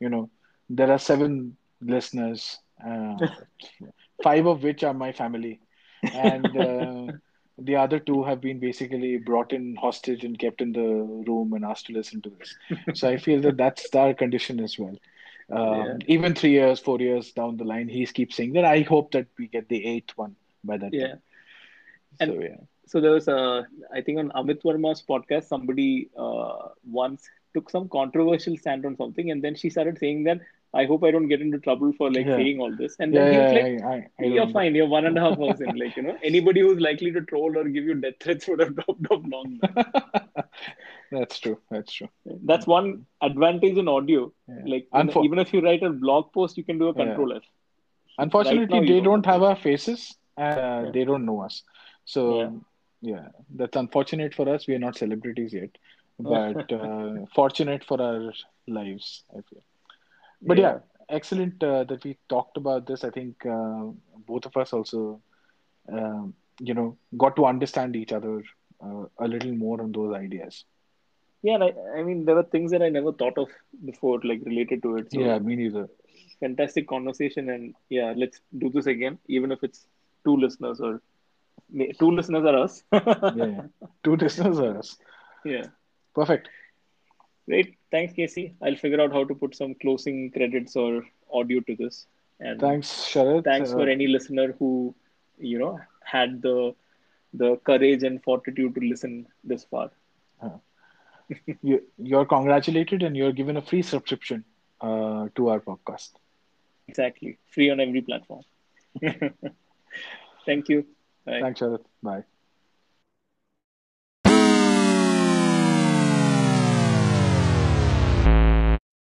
you know there are seven listeners, uh, five of which are my family, and uh, the other two have been basically brought in hostage and kept in the room and asked to listen to this. So I feel that that's our condition as well. Um, Yeah. Even three years, four years down the line, he keeps saying that. I hope that we get the eighth one by that Yeah. time. And- so yeah, So there was a, I think on Amit Varma's podcast, somebody uh, once took some controversial stand on something, and then she started saying that I hope I don't get into trouble for like Yeah. saying all this, and then yeah, he was yeah, like, I, I, I "You're fine. You're one and a half hours in. Like you know, anybody who's likely to troll or give you death threats would have dropped off long back." That's true. That's true. That's one advantage in audio. Like even if you write a blog post, you can do a Yeah. control F. Unfortunately, Right now, they don't don't have our faces and uh, they don't know us. So, Yeah. yeah. that's unfortunate for us. We are not celebrities yet, but uh, fortunate for our lives, I feel. But yeah, excellent uh, that we talked about this. I think uh, both of us also, um, you know, got to understand each other uh, a little more on those ideas. Yeah, and I, I mean, there were things that I never thought of before, like related to it. So yeah, me neither. fantastic conversation, and yeah, let's do this again, even if it's two listeners or two listeners are us. Yeah, two listeners are us. yeah. Perfect. Great. Thanks, Casey. I'll figure out how to put some closing credits or audio to this. And Thanks, Sharath. thanks Uh, for any listener who, you know, had the the courage and fortitude to listen this far. you, you're congratulated and you're given a free subscription uh, to our podcast. Exactly. Free on every platform. Thank you. Thanks, Sharath. Bye.